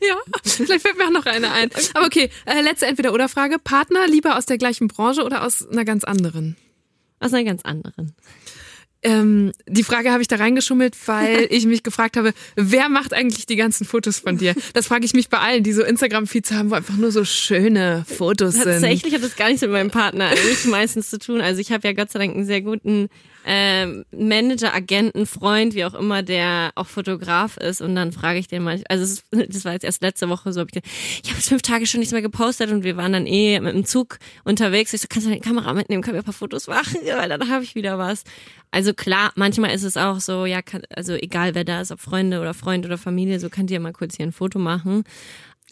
Ja, vielleicht fällt mir auch noch eine ein. Aber okay, äh, letzte Entweder-Oder-Frage. Partner lieber aus der gleichen Branche oder aus einer ganz anderen?
Aus einer ganz anderen.
Ähm, die Frage habe ich da reingeschummelt, weil ich mich gefragt habe, wer macht eigentlich die ganzen Fotos von dir? Das frage ich mich bei allen, die so Instagram-Feeds haben, wo einfach nur so schöne Fotos sind.
Tatsächlich hat das gar nichts mit meinem Partner eigentlich meistens zu tun. Also ich habe ja Gott sei Dank einen sehr guten ähm, Manager, Agenten, Freund, wie auch immer, der auch Fotograf ist. Und dann frage ich den mal, also ist, das war jetzt erst letzte Woche so, hab ich gesagt, ich habe fünf Tage schon nichts mehr gepostet und wir waren dann eh mit dem Zug unterwegs. Ich so, kannst du deine Kamera mitnehmen, können wir ein paar Fotos machen? Ja, weil dann habe ich wieder was. Also klar, manchmal ist es auch so, ja, kann, also egal wer da ist, ob Freunde oder Freund oder Familie, so könnt ihr mal kurz hier ein Foto machen.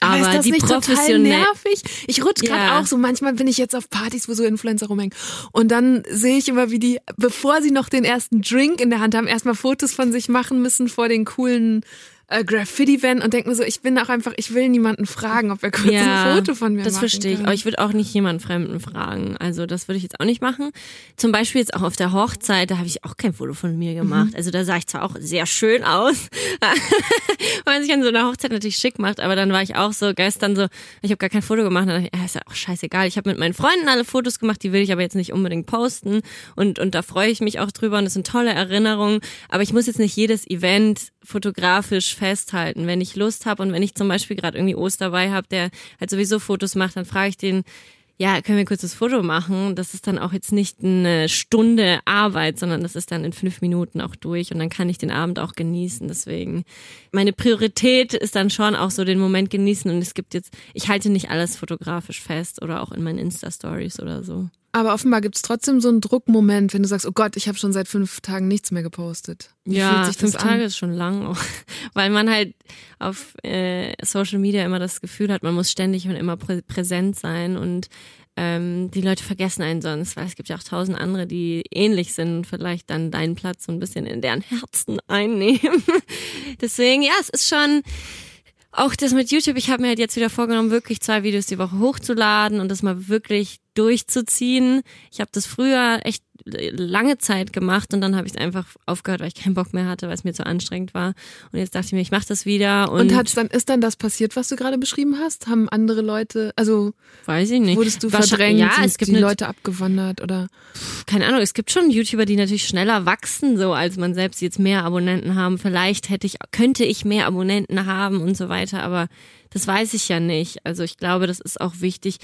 Aber,
ist das
die
nicht total nervig? Ich rutsch gerade
Ja.
auch so. Manchmal bin ich jetzt auf Partys, wo so Influencer rumhängen. Und dann sehe ich immer, wie die, bevor sie noch den ersten Drink in der Hand haben, erstmal Fotos von sich machen müssen vor den coolen äh, Graffiti-Van und denke mir so, ich bin auch einfach, ich will niemanden fragen, ob er kurz
Ja,
ein Foto von mir
Das
machen
verstehe ich.
kann.
Aber ich würde auch nicht jemanden Fremden fragen. Also das würde ich jetzt auch nicht machen. Zum Beispiel jetzt auch auf der Hochzeit, da habe ich auch kein Foto von mir gemacht.
Mhm.
Also da sah ich zwar auch sehr schön aus, weil man sich an so einer Hochzeit natürlich schick macht, aber dann war ich auch so gestern so, ich habe gar kein Foto gemacht. Dann dachte ich, ja, ist ja auch scheißegal. Ich habe mit meinen Freunden alle Fotos gemacht, die will ich aber jetzt nicht unbedingt posten. Und, und da freue ich mich auch drüber und das sind tolle Erinnerungen. Aber ich muss jetzt nicht jedes Event fotografisch festhalten. Wenn ich Lust habe und wenn ich zum Beispiel gerade irgendwie Ost dabei habe, der halt sowieso Fotos macht, dann frage ich den, ja, können wir kurz das Foto machen? Das ist dann auch jetzt nicht eine Stunde Arbeit, sondern das ist dann in fünf Minuten auch durch und dann kann ich den Abend auch genießen. Deswegen, meine Priorität ist dann schon auch so den Moment genießen und es gibt jetzt, ich halte nicht alles fotografisch fest oder auch in meinen Insta-Stories oder so.
Aber offenbar gibt es trotzdem so einen Druckmoment, wenn du sagst, oh Gott, ich habe schon seit fünf Tagen nichts mehr gepostet. Wie
ja, fünf Tage
an?
ist schon lang, auch, weil man halt auf äh, Social Media immer das Gefühl hat, man muss ständig und immer prä präsent sein und ähm, die Leute vergessen einen sonst, weil es gibt ja auch tausend andere, die ähnlich sind und vielleicht dann deinen Platz so ein bisschen in deren Herzen einnehmen. Deswegen, ja, es ist schon auch das mit YouTube. Ich habe mir halt jetzt wieder vorgenommen, wirklich zwei Videos die Woche hochzuladen und das mal wirklich durchzuziehen. Ich habe das früher echt lange Zeit gemacht und dann habe ich es einfach aufgehört, weil ich keinen Bock mehr hatte, weil es mir zu anstrengend war. Und jetzt dachte ich mir, ich mache das wieder und,
Und hat's dann, ist dann das passiert, was du gerade beschrieben hast? Haben andere Leute, also
weiß ich nicht.
wurdest du verdrängt,
Ja, es gibt
die Leute abgewandert oder?
keine Ahnung, es gibt schon YouTuber, die natürlich schneller wachsen, so als man selbst jetzt mehr Abonnenten haben. Vielleicht hätte ich, könnte ich mehr Abonnenten haben und so weiter, aber das weiß ich ja nicht. Also ich glaube, das ist auch wichtig.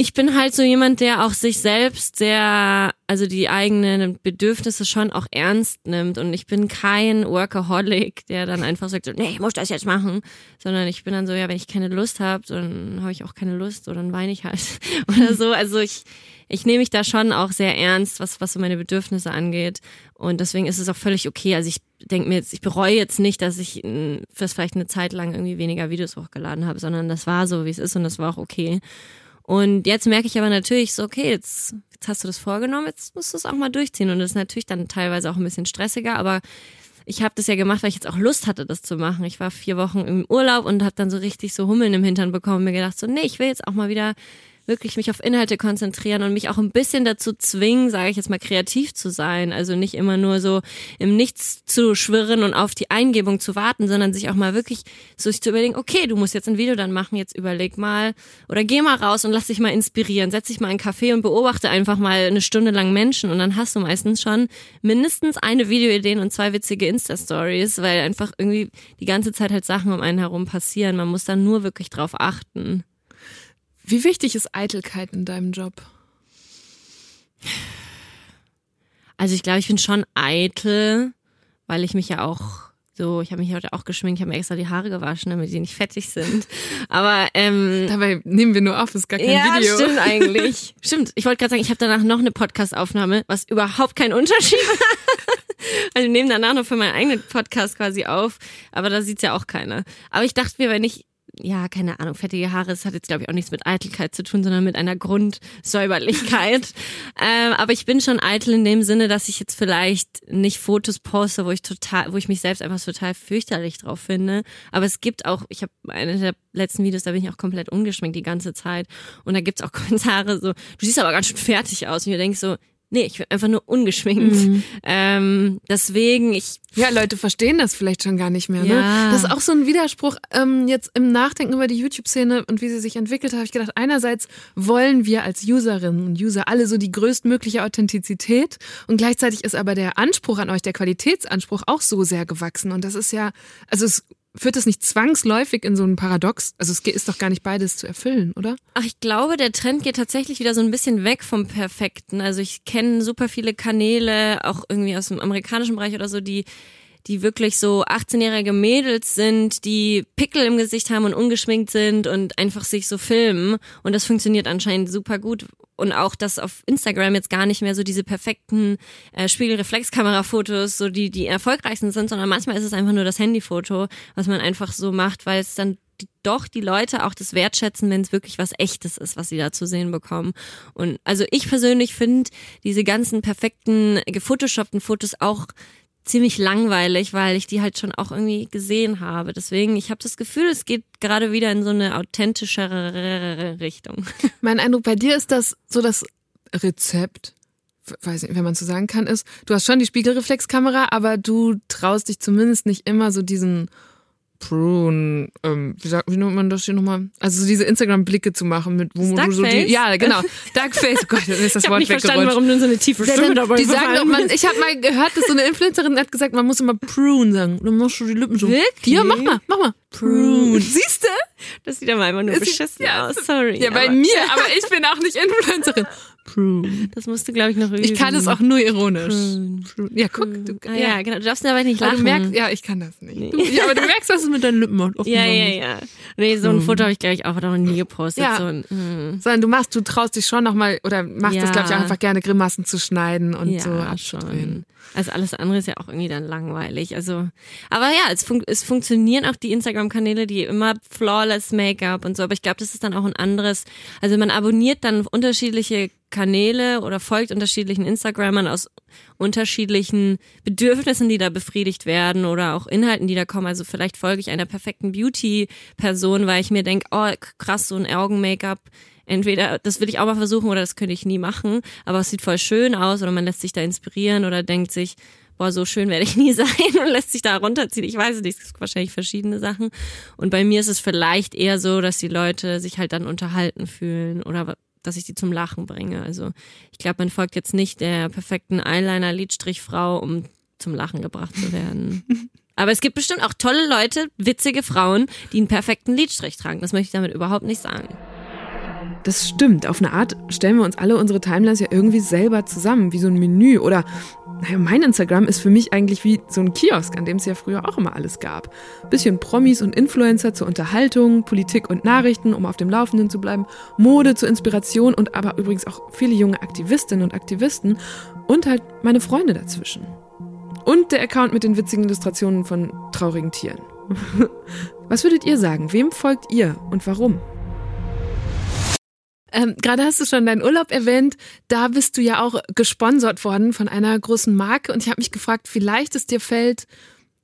Ich bin halt so jemand, der auch sich selbst sehr, also die eigenen Bedürfnisse schon auch ernst nimmt. Und ich bin kein Workaholic, der dann einfach sagt, so, nee, ich muss das jetzt machen. Sondern ich bin dann so, ja, wenn ich keine Lust habe, dann habe ich auch keine Lust oder dann weine ich halt. Oder so. Also ich, ich nehme mich da schon auch sehr ernst, was, was so meine Bedürfnisse angeht. Und deswegen ist es auch völlig okay. Also ich denke mir jetzt, ich bereue jetzt nicht, dass ich fürs vielleicht eine Zeit lang irgendwie weniger Videos hochgeladen habe, sondern das war so, wie es ist und das war auch okay. Und jetzt merke ich aber natürlich so, okay, jetzt, jetzt hast du das vorgenommen, jetzt musst du es auch mal durchziehen. Und das ist natürlich dann teilweise auch ein bisschen stressiger, aber ich habe das ja gemacht, weil ich jetzt auch Lust hatte, das zu machen. Ich war vier Wochen im Urlaub und habe dann so richtig so Hummeln im Hintern bekommen und mir gedacht, so, nee, ich will jetzt auch mal wieder wirklich mich auf Inhalte konzentrieren und mich auch ein bisschen dazu zwingen, sage ich jetzt mal, kreativ zu sein. Also nicht immer nur so im Nichts zu schwirren und auf die Eingebung zu warten, sondern sich auch mal wirklich so sich zu überlegen, okay, du musst jetzt ein Video dann machen, jetzt überleg mal oder geh mal raus und lass dich mal inspirieren. Setz dich mal in einen Café und beobachte einfach mal eine Stunde lang Menschen und dann hast du meistens schon mindestens eine Videoidee und zwei witzige Insta-Stories, weil einfach irgendwie die ganze Zeit halt Sachen um einen herum passieren. Man muss dann nur wirklich drauf achten.
Wie wichtig ist Eitelkeit in deinem Job?
Also ich glaube, ich bin schon eitel, weil ich mich ja auch so, ich habe mich heute auch geschminkt, ich habe mir extra die Haare gewaschen, damit die nicht fettig sind. Aber ähm,
Dabei nehmen wir nur auf, ist gar kein
ja,
Video.
stimmt eigentlich. stimmt. Ich wollte gerade sagen, ich habe danach noch eine Podcast-Aufnahme, was überhaupt kein Unterschied war. Also wir nehmen danach noch für meinen eigenen Podcast quasi auf, aber da sieht's ja auch keiner. Aber ich dachte mir, wenn ich ja, keine Ahnung, fettige Haare, das hat jetzt, glaube ich, auch nichts mit Eitelkeit zu tun, sondern mit einer Grundsäuberlichkeit. ähm, aber ich bin schon eitel in dem Sinne, dass ich jetzt vielleicht nicht Fotos poste, wo ich total, wo ich mich selbst einfach total fürchterlich drauf finde. Aber es gibt auch, ich habe eine der letzten Videos, da bin ich auch komplett ungeschminkt die ganze Zeit. Und da gibt's auch Kommentare so, du siehst aber ganz schön fertig aus. Und ich denke so, nee, ich bin einfach nur ungeschminkt.
Mhm.
Ähm, deswegen, ich
Ja, Leute verstehen das vielleicht schon gar nicht mehr. Ne?
Ja.
Das ist auch so ein Widerspruch. Ähm, jetzt im Nachdenken über die YouTube-Szene und wie sie sich entwickelt, habe ich gedacht, einerseits wollen wir als Userinnen und User alle so die größtmögliche Authentizität und gleichzeitig ist aber der Anspruch an euch, der Qualitätsanspruch auch so sehr gewachsen. Und das ist ja, also es führt es nicht zwangsläufig in so ein Paradox. Also es ist doch gar nicht beides zu erfüllen, oder?
Ach, ich glaube, der Trend geht tatsächlich wieder so ein bisschen weg vom Perfekten. Also ich kenne super viele Kanäle, auch irgendwie aus dem amerikanischen Bereich oder so, die die wirklich so 18-jährige Mädels sind, die Pickel im Gesicht haben und ungeschminkt sind und einfach sich so filmen. Und das funktioniert anscheinend super gut. Und auch, dass auf Instagram jetzt gar nicht mehr so diese perfekten äh, Spiegelreflexkamerafotos, so die, die erfolgreichsten sind, sondern manchmal ist es einfach nur das Handyfoto, was man einfach so macht, weil es dann doch die Leute auch das wertschätzen, wenn es wirklich was Echtes ist, was sie da zu sehen bekommen. Und also ich persönlich finde diese ganzen perfekten, gefotoshoppten Fotos auch ziemlich langweilig, weil ich die halt schon auch irgendwie gesehen habe. Deswegen, ich habe das Gefühl, es geht gerade wieder in so eine authentischere Richtung.
Mein Eindruck bei dir ist, dass so das Rezept, weiß nicht, wenn man so sagen kann, ist, du hast schon die Spiegelreflexkamera, aber du traust dich zumindest nicht immer so diesen Prune, ähm, wie, sagt, wie nennt man das hier nochmal? Also so diese Instagram-Blicke zu machen, mit wo du so die. Ja, genau. Darkface, oh Gott, dann ist das
ich
Wort
nicht verstanden, warum du so eine tiefe Stimme dabei
Die sagen doch, man, ich habe mal gehört, dass so eine Influencerin hat gesagt, man muss immer Prune sagen. Dann machst du die Lippen so.
Wirklich?
Ja, mach mal, mach mal. Prune. Siehst du?
Das sieht aber einfach nur beschissen ja, aus. Sorry.
Ja, bei mir, aber ich bin auch nicht Influencerin. Prune.
Das musst du, glaube ich, noch üben.
Ich kann es auch nur ironisch.
Prune.
Prune. Ja, guck. Du,
ah, ja. ja, genau. Du darfst aber nicht
aber
lachen.
du merkst, ja, ich kann das nicht. Nee. Du, ja, aber du merkst, dass es mit deinen Lippen macht.
Ja, ja, ja. Nee, so ein Foto habe ich, glaube ich, auch noch nie gepostet.
Ja.
So ein, mm.
Sondern du machst, du traust dich schon nochmal, oder machst
Ja.
das, glaube ich, auch einfach gerne, Grimassen zu schneiden und
ja,
so abzudrehen.
schon. Also alles andere ist ja auch irgendwie dann langweilig. Also, aber ja, es, fun es funktionieren auch die Instagram-Kanäle, die immer flawless Make-up und so. Aber ich glaube, das ist dann auch ein anderes. Also man abonniert dann unterschiedliche Kanäle oder folgt unterschiedlichen Instagrammern aus unterschiedlichen Bedürfnissen, die da befriedigt werden oder auch Inhalten, die da kommen. Also vielleicht folge ich einer perfekten Beauty-Person, weil ich mir denke, oh krass, so ein Augen-Make-up entweder das will ich auch mal versuchen oder das könnte ich nie machen, aber es sieht voll schön aus oder man lässt sich da inspirieren oder denkt sich, boah, so schön werde ich nie sein und lässt sich da runterziehen. Ich weiß es nicht, es gibt wahrscheinlich verschiedene Sachen. Und bei mir ist es vielleicht eher so, dass die Leute sich halt dann unterhalten fühlen oder dass ich die zum Lachen bringe. Also ich glaube, man folgt jetzt nicht der perfekten Eyeliner-Lidstrichfrau, um zum Lachen gebracht zu werden. Aber es gibt bestimmt auch tolle Leute, witzige Frauen, die einen perfekten Lidstrich tragen. Das möchte ich damit überhaupt nicht sagen.
Das stimmt. Auf eine Art stellen wir uns alle unsere Timelines ja irgendwie selber zusammen, wie so ein Menü. Oder, naja, mein Instagram ist für mich eigentlich wie so ein Kiosk, an dem es ja früher auch immer alles gab. Bisschen Promis und Influencer zur Unterhaltung, Politik und Nachrichten, um auf dem Laufenden zu bleiben, Mode zur Inspiration und aber übrigens auch viele junge Aktivistinnen und Aktivisten und halt meine Freunde dazwischen. Und der Account mit den witzigen Illustrationen von traurigen Tieren. Was würdet ihr sagen? Wem folgt ihr und warum? Ähm, Gerade hast du schon deinen Urlaub erwähnt. Da bist du ja auch gesponsert worden von einer großen Marke. Und ich habe mich gefragt, vielleicht es dir fällt,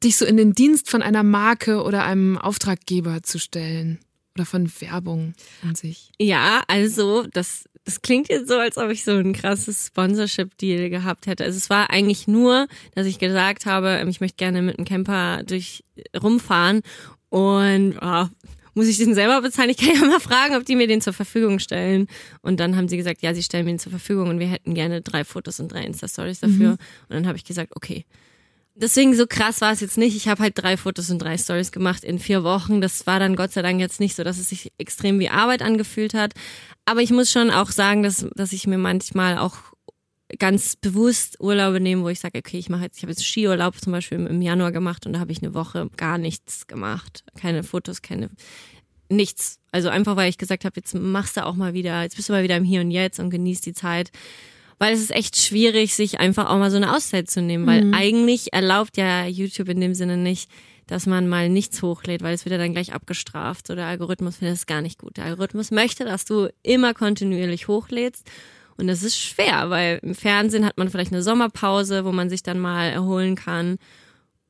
dich so in den Dienst von einer Marke oder einem Auftraggeber zu stellen. Oder von Werbung an sich.
Ja, also das, das klingt jetzt so, als ob ich so ein krasses Sponsorship-Deal gehabt hätte. Also es war eigentlich nur, dass ich gesagt habe, ähm, ich möchte gerne mit einem Camper durch rumfahren und ah, muss ich den selber bezahlen? Ich kann ja mal fragen, ob die mir den zur Verfügung stellen. Und dann haben sie gesagt, ja, sie stellen mir den zur Verfügung und wir hätten gerne drei Fotos und drei Insta-Stories dafür. Und dann habe ich gesagt, okay. Deswegen so krass war es jetzt nicht. Ich habe halt drei Fotos und drei Stories gemacht in vier Wochen. Das war dann Gott sei Dank jetzt nicht so, dass es sich extrem wie Arbeit angefühlt hat. Aber ich muss schon auch sagen, dass, dass ich mir manchmal auch ganz bewusst Urlaube nehme, wo ich sage, okay, ich mache jetzt, ich habe jetzt Skiurlaub zum Beispiel im, im Januar gemacht und da habe ich eine Woche gar nichts gemacht. Keine Fotos, keine nichts. Also einfach, weil ich gesagt habe, jetzt machst du auch mal wieder, jetzt bist du mal wieder im Hier und Jetzt und genießt die Zeit. Weil es ist echt schwierig, sich einfach auch mal so eine Auszeit zu nehmen, weil eigentlich erlaubt ja YouTube in dem Sinne nicht, dass man mal nichts hochlädt, weil es wird ja dann gleich abgestraft. So der Algorithmus findet es gar nicht gut. Der Algorithmus möchte, dass du immer kontinuierlich hochlädst. Und das ist schwer, weil im Fernsehen hat man vielleicht eine Sommerpause, wo man sich dann mal erholen kann.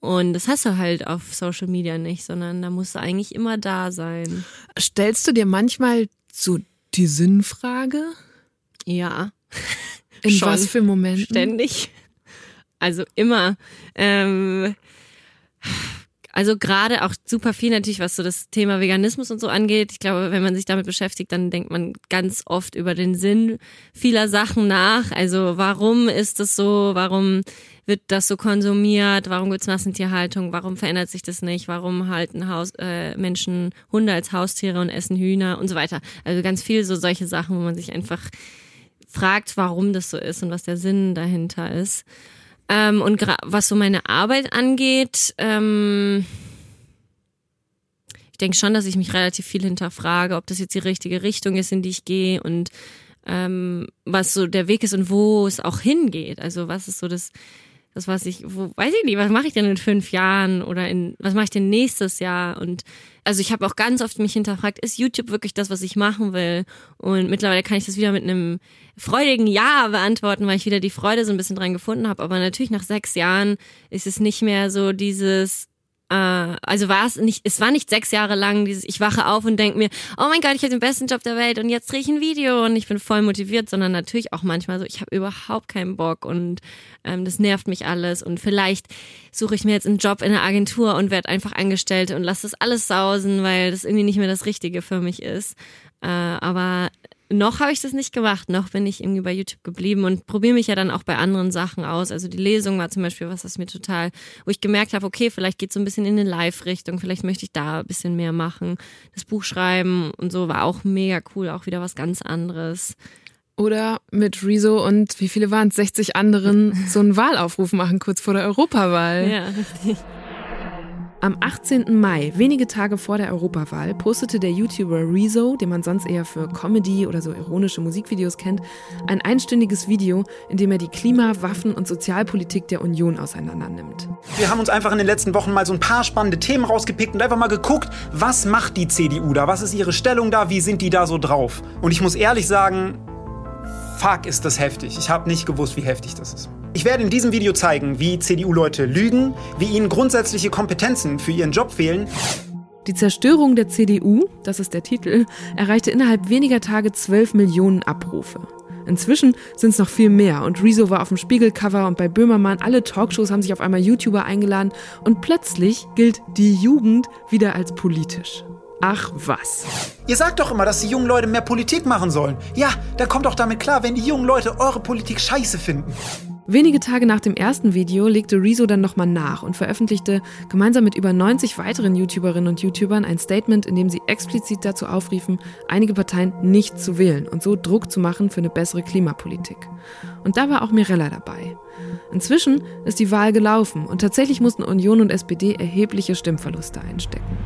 Und das hast du halt auf Social Media nicht, sondern da musst du eigentlich immer da sein.
Stellst du dir manchmal so die Sinnfrage?
Ja.
In
Schon.
was für Momenten?
Ständig. Also immer. Ähm, also gerade auch super viel natürlich, was so das Thema Veganismus und so angeht. Ich glaube, wenn man sich damit beschäftigt, dann denkt man ganz oft über den Sinn vieler Sachen nach. Also warum ist es so? Warum wird das so konsumiert? Warum gibt's Massentierhaltung? Warum verändert sich das nicht? Warum halten Haus, äh, Menschen Hunde als Haustiere und essen Hühner und so weiter? Also ganz viel so solche Sachen, wo man sich einfach fragt, warum das so ist und was der Sinn dahinter ist. Ähm, und was so meine Arbeit angeht, ähm, ich denke schon, dass ich mich relativ viel hinterfrage, ob das jetzt die richtige Richtung ist, in die ich gehe und ähm, was so der Weg ist und wo es auch hingeht. Also was ist so das das was ich, wo, weiß ich nicht, was mache ich denn in fünf Jahren oder in, was mache ich denn nächstes Jahr? Und also ich habe auch ganz oft mich hinterfragt, ist YouTube wirklich das, was ich machen will? Und mittlerweile kann ich das wieder mit einem freudigen Ja beantworten, weil ich wieder die Freude so ein bisschen dran gefunden habe. Aber natürlich nach sechs Jahren ist es nicht mehr so dieses, äh, also war es nicht, es war nicht sechs Jahre lang dieses, ich wache auf und denke mir, oh mein Gott, ich habe den besten Job der Welt und jetzt drehe ich ein Video und ich bin voll motiviert, sondern natürlich auch manchmal so, ich habe überhaupt keinen Bock und ähm, das nervt mich alles und vielleicht suche ich mir jetzt einen Job in einer Agentur und werde einfach Angestellte und lasse das alles sausen, weil das irgendwie nicht mehr das Richtige für mich ist. Äh, aber noch habe ich das nicht gemacht, noch bin ich irgendwie bei YouTube geblieben und probiere mich ja dann auch bei anderen Sachen aus. Also die Lesung war zum Beispiel was, was mir total, wo ich gemerkt habe, okay, vielleicht geht so ein bisschen in eine Live-Richtung, vielleicht möchte ich da ein bisschen mehr machen. Das Buch schreiben und so war auch mega cool, auch wieder was ganz anderes.
Oder mit Rezo und wie viele waren es, 60 anderen so einen Wahlaufruf machen kurz vor der Europawahl.
Ja, richtig.
Am 18. Mai, wenige Tage vor der Europawahl, postete der YouTuber Rezo, den man sonst eher für Comedy oder so ironische Musikvideos kennt, ein einstündiges Video, in dem er die Klima-, Waffen- und Sozialpolitik der Union auseinandernimmt.
Wir haben uns einfach in den letzten Wochen mal so ein paar spannende Themen rausgepickt und einfach mal geguckt, was macht die CDU da? Was ist ihre Stellung da? Wie sind die da so drauf? Und ich muss ehrlich sagen, fuck, ist das heftig. Ich habe nicht gewusst, wie heftig das ist. Ich werde in diesem Video zeigen, wie CDU-Leute lügen, wie ihnen grundsätzliche Kompetenzen für ihren Job fehlen.
Die Zerstörung der CDU, das ist der Titel, erreichte innerhalb weniger Tage 12 Millionen Abrufe. Inzwischen sind es noch viel mehr und Rezo war auf dem Spiegelcover und bei Böhmermann, alle Talkshows haben sich auf einmal YouTuber eingeladen und plötzlich gilt die Jugend wieder als politisch. Ach was.
Ihr sagt doch immer, dass die jungen Leute mehr Politik machen sollen. Ja, dann kommt doch damit klar, wenn die jungen Leute eure Politik scheiße finden.
Wenige Tage nach dem ersten Video legte Rezo dann nochmal nach und veröffentlichte gemeinsam mit über 90 weiteren YouTuberinnen und YouTubern ein Statement, in dem sie explizit dazu aufriefen, einige Parteien nicht zu wählen und so Druck zu machen für eine bessere Klimapolitik. Und da war auch Mirella dabei. Inzwischen ist die Wahl gelaufen und tatsächlich mussten Union und SPD erhebliche Stimmverluste einstecken.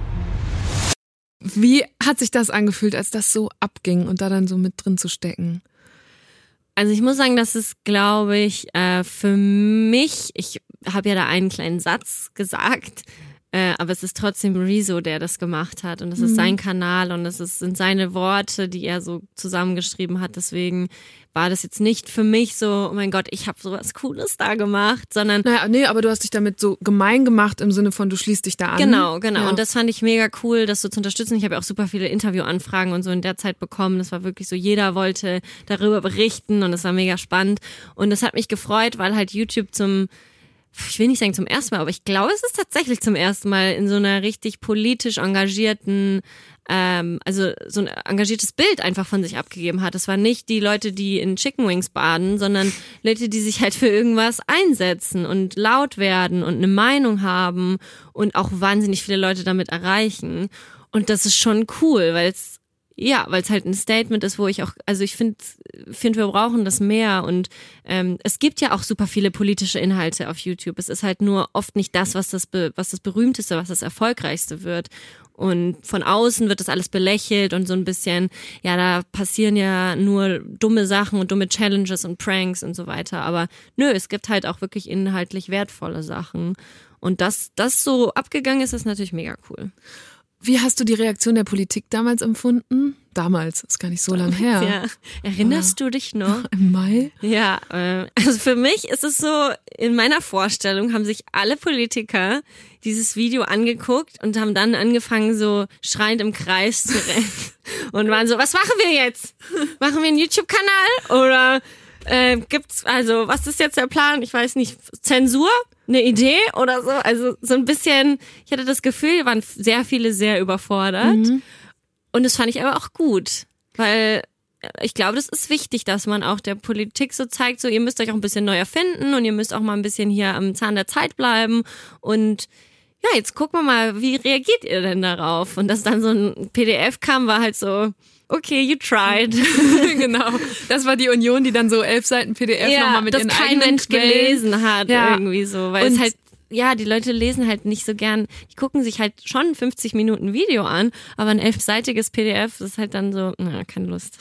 Wie hat sich das angefühlt, als das so abging und da dann so mit drin zu stecken?
Also ich muss sagen, das ist, glaube ich, äh, für mich, ich habe ja da einen kleinen Satz gesagt, äh, aber es ist trotzdem Rezo, der das gemacht hat und es ist mhm. sein Kanal und es ist, sind seine Worte, die er so zusammengeschrieben hat. Deswegen war das jetzt nicht für mich so, oh mein Gott, ich habe sowas Cooles da gemacht, sondern.
Naja, nee, aber du hast dich damit so gemein gemacht im Sinne von, du schließt dich da an.
Genau, genau. Ja. Und das fand ich mega cool, das so zu unterstützen. Ich habe ja auch super viele Interviewanfragen und so in der Zeit bekommen. Das war wirklich so, jeder wollte darüber berichten und es war mega spannend. Und das hat mich gefreut, weil halt YouTube zum ich will nicht sagen zum ersten Mal, aber ich glaube, es ist tatsächlich zum ersten Mal in so einer richtig politisch engagierten, ähm, also so ein engagiertes Bild einfach von sich abgegeben hat. Es waren nicht die Leute, die in Chicken Wings baden, sondern Leute, die sich halt für irgendwas einsetzen und laut werden und eine Meinung haben und auch wahnsinnig viele Leute damit erreichen. Und das ist schon cool, weil es ja, weil es halt ein Statement ist, wo ich auch, also ich finde, find, wir brauchen das mehr und ähm, es gibt ja auch super viele politische Inhalte auf YouTube. Es ist halt nur oft nicht das, was das, was das berühmteste, was das erfolgreichste wird. Und von außen wird das alles belächelt und so ein bisschen, ja, da passieren ja nur dumme Sachen und dumme Challenges und Pranks und so weiter. Aber nö, es gibt halt auch wirklich inhaltlich wertvolle Sachen. Und dass das so abgegangen ist, ist natürlich mega cool.
Wie hast du die Reaktion der Politik damals empfunden? Damals, ist gar nicht so lange her.
Ja. Erinnerst du dich noch?
Im Mai?
Ja, äh, also für mich ist es so, in meiner Vorstellung haben sich alle Politiker dieses Video angeguckt und haben dann angefangen, so schreiend im Kreis zu rennen. Und waren so, was machen wir jetzt? Machen wir einen YouTube-Kanal? Oder äh, gibt's, also, was ist jetzt der Plan? Ich weiß nicht, Zensur? eine Idee oder so. Also so ein bisschen, ich hatte das Gefühl, waren sehr viele sehr überfordert. Mhm. Und das fand ich aber auch gut, weil ich glaube, das ist wichtig, dass man auch der Politik so zeigt, so ihr müsst euch auch ein bisschen neu erfinden und ihr müsst auch mal ein bisschen hier am Zahn der Zeit bleiben und ja, jetzt gucken wir mal, wie reagiert ihr denn darauf? Und dass dann so ein PDF kam, war halt so, okay, you tried.
genau. Das war die Union, die dann so elf Seiten PDF ja, nochmal mit
das
ihren
kein Mensch
Quellen.
gelesen hat ja. irgendwie so, weil Und es halt ja, die Leute lesen halt nicht so gern, die gucken sich halt schon 50 Minuten Video an, aber ein elfseitiges PDF ist halt dann so, na, keine Lust.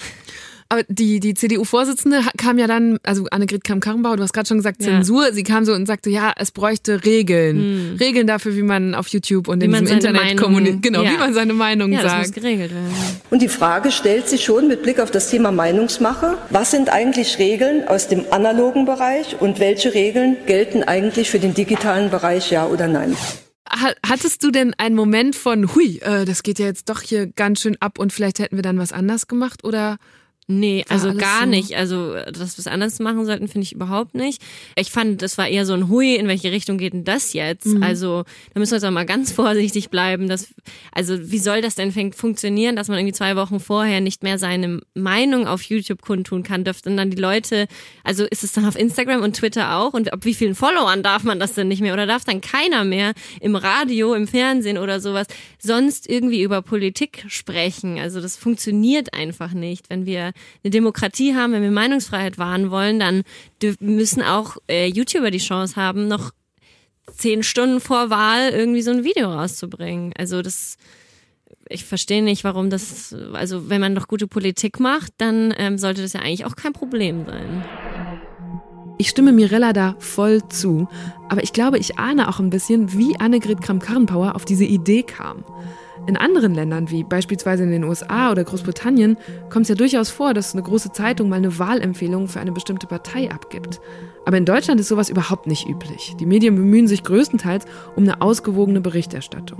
Aber die, die CDU-Vorsitzende kam ja dann, also Annegret Kramp-Karrenbauer, du hast gerade schon gesagt Zensur, ja. sie kam so und sagte, ja, es bräuchte Regeln. Hm. Regeln dafür, wie man auf YouTube und wie in diesem Internet kommuniziert. Genau, ja. wie man seine Meinung ja, sagt. Das muss geregelt werden.
Und die Frage stellt sich schon mit Blick auf das Thema Meinungsmache, was sind eigentlich Regeln aus dem analogen Bereich und welche Regeln gelten eigentlich für den digitalen Bereich, ja oder nein?
Hattest du denn einen Moment von, hui, äh, das geht ja jetzt doch hier ganz schön ab und vielleicht hätten wir dann was anders gemacht oder
Nee, also gar so? nicht. Also, dass wir es anders machen sollten, finde ich überhaupt nicht. Ich fand, das war eher so ein Hui, in welche Richtung geht denn das jetzt? Mhm. Also, da müssen wir jetzt auch mal ganz vorsichtig bleiben. Dass, also, wie soll das denn funktionieren, dass man irgendwie zwei Wochen vorher nicht mehr seine Meinung auf YouTube kundtun kann? Dürften dann die Leute, also ist es dann auf Instagram und Twitter auch? Und ab wie vielen Followern darf man das denn nicht mehr? Oder darf dann keiner mehr im Radio, im Fernsehen oder sowas sonst irgendwie über Politik sprechen? Also, das funktioniert einfach nicht, wenn wir eine Demokratie haben, wenn wir Meinungsfreiheit wahren wollen, dann müssen auch äh, YouTuber die Chance haben, noch zehn Stunden vor Wahl irgendwie so ein Video rauszubringen. Also das, ich verstehe nicht, warum das, also wenn man doch gute Politik macht, dann ähm, sollte das ja eigentlich auch kein Problem sein.
Ich stimme Mirella da voll zu, aber ich glaube, ich ahne auch ein bisschen, wie Annegret Kramp-Karrenbauer auf diese Idee kam. In anderen Ländern, wie beispielsweise in den USA oder Großbritannien, kommt es ja durchaus vor, dass eine große Zeitung mal eine Wahlempfehlung für eine bestimmte Partei abgibt. Aber in Deutschland ist sowas überhaupt nicht üblich. Die Medien bemühen sich größtenteils um eine ausgewogene Berichterstattung.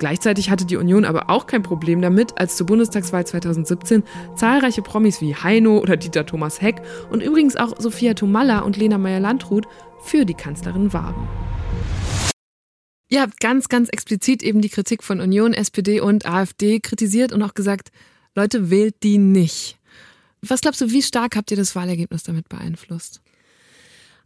Gleichzeitig hatte die Union aber auch kein Problem damit, als zur Bundestagswahl 2017 zahlreiche Promis wie Heino oder Dieter Thomas Heck und übrigens auch Sophia Tomalla und Lena Meyer-Landrut für die Kanzlerin warben. Ihr habt ganz, ganz explizit eben die Kritik von Union, SPD und AfD kritisiert und auch gesagt, Leute, wählt die nicht. Was glaubst du, wie stark habt ihr das Wahlergebnis damit beeinflusst?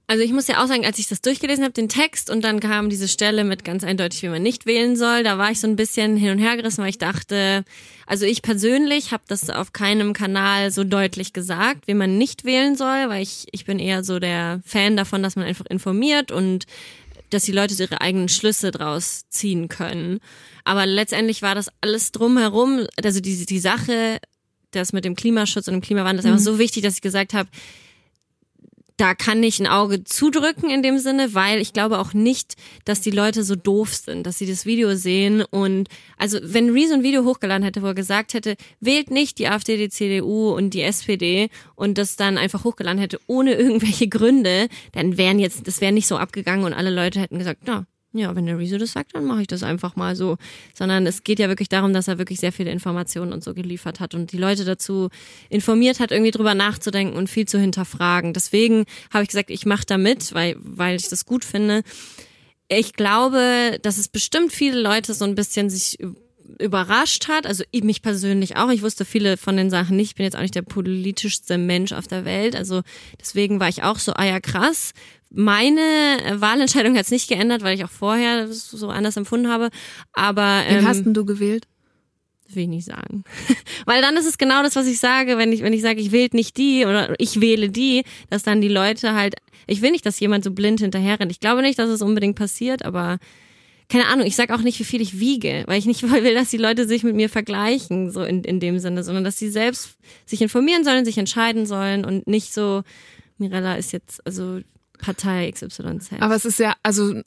Also ich muss ja auch sagen, als ich das durchgelesen habe, den Text, und dann kam diese Stelle mit ganz eindeutig, wie man nicht wählen soll, da war ich so ein bisschen hin und her gerissen, weil ich dachte, also ich persönlich habe das auf keinem Kanal so deutlich gesagt, wie man nicht wählen soll, weil ich, ich bin eher so der Fan davon, dass man einfach informiert und dass die Leute ihre eigenen Schlüsse draus ziehen können. Aber letztendlich war das alles drumherum, also die, die Sache, das mit dem Klimaschutz und dem Klimawandel ist mhm. einfach so wichtig, dass ich gesagt habe, da kann ich ein Auge zudrücken in dem Sinne, weil ich glaube auch nicht, dass die Leute so doof sind, dass sie das Video sehen. Und also wenn Rezo ein Video hochgeladen hätte, wo er gesagt hätte, wählt nicht die AfD, die CDU und die SPD und das dann einfach hochgeladen hätte ohne irgendwelche Gründe, dann wären jetzt, das wäre nicht so abgegangen und alle Leute hätten gesagt, na, ja, wenn der Rezo das sagt, dann mache ich das einfach mal so. Sondern es geht ja wirklich darum, dass er wirklich sehr viele Informationen und so geliefert hat und die Leute dazu informiert hat, irgendwie drüber nachzudenken und viel zu hinterfragen. Deswegen habe ich gesagt, ich mache da mit, weil, weil ich das gut finde. Ich glaube, dass es bestimmt viele Leute so ein bisschen sich überrascht hat, also mich persönlich auch. Ich wusste viele von den Sachen nicht. Ich bin jetzt auch nicht der politischste Mensch auf der Welt. Also deswegen war ich auch so, ah ja, krass. Meine Wahlentscheidung hat es nicht geändert, weil ich auch vorher so anders empfunden habe. Aber
ähm, Wen hast denn du gewählt?
will ich nicht sagen. Weil dann ist es genau das, was ich sage, wenn ich, wenn ich sage, ich wähle nicht die oder ich wähle die, dass dann die Leute halt, ich will nicht, dass jemand so blind hinterher rennt. Ich glaube nicht, dass es unbedingt passiert, aber keine Ahnung, ich sag auch nicht, wie viel ich wiege, weil ich nicht will, dass die Leute sich mit mir vergleichen, so in, in dem Sinne, sondern dass sie selbst sich informieren sollen, sich entscheiden sollen und nicht so, Mirella ist jetzt, also Partei XYZ.
Aber es ist ja, also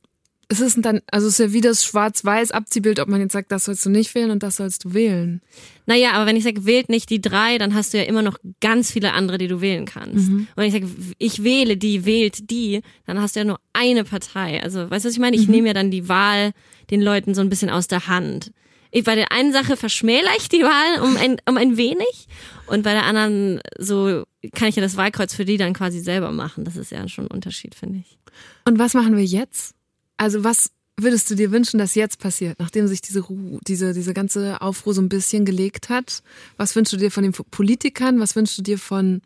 es ist dann, also es ist ja wie das schwarz-weiß Abziehbild, ob man jetzt sagt, das sollst du nicht wählen und das sollst du wählen.
Naja, aber wenn ich sage, wählt nicht die drei, dann hast du ja immer noch ganz viele andere, die du wählen kannst. Mhm. Und wenn ich sage, ich wähle die, wählt die, dann hast du ja nur eine Partei. Also, weißt du, was ich meine? Ich mhm. nehme ja dann die Wahl den Leuten so ein bisschen aus der Hand. Ich, bei der einen Sache verschmäler ich die Wahl um ein, um ein wenig und bei der anderen so kann ich ja das Wahlkreuz für die dann quasi selber machen. Das ist ja schon ein Unterschied, finde ich.
Und was machen wir jetzt? Also was würdest du dir wünschen, dass jetzt passiert, nachdem sich diese Ruhe, diese, diese ganze Aufruhr so ein bisschen gelegt hat? Was wünschst du dir von den Politikern? Was wünschst du dir von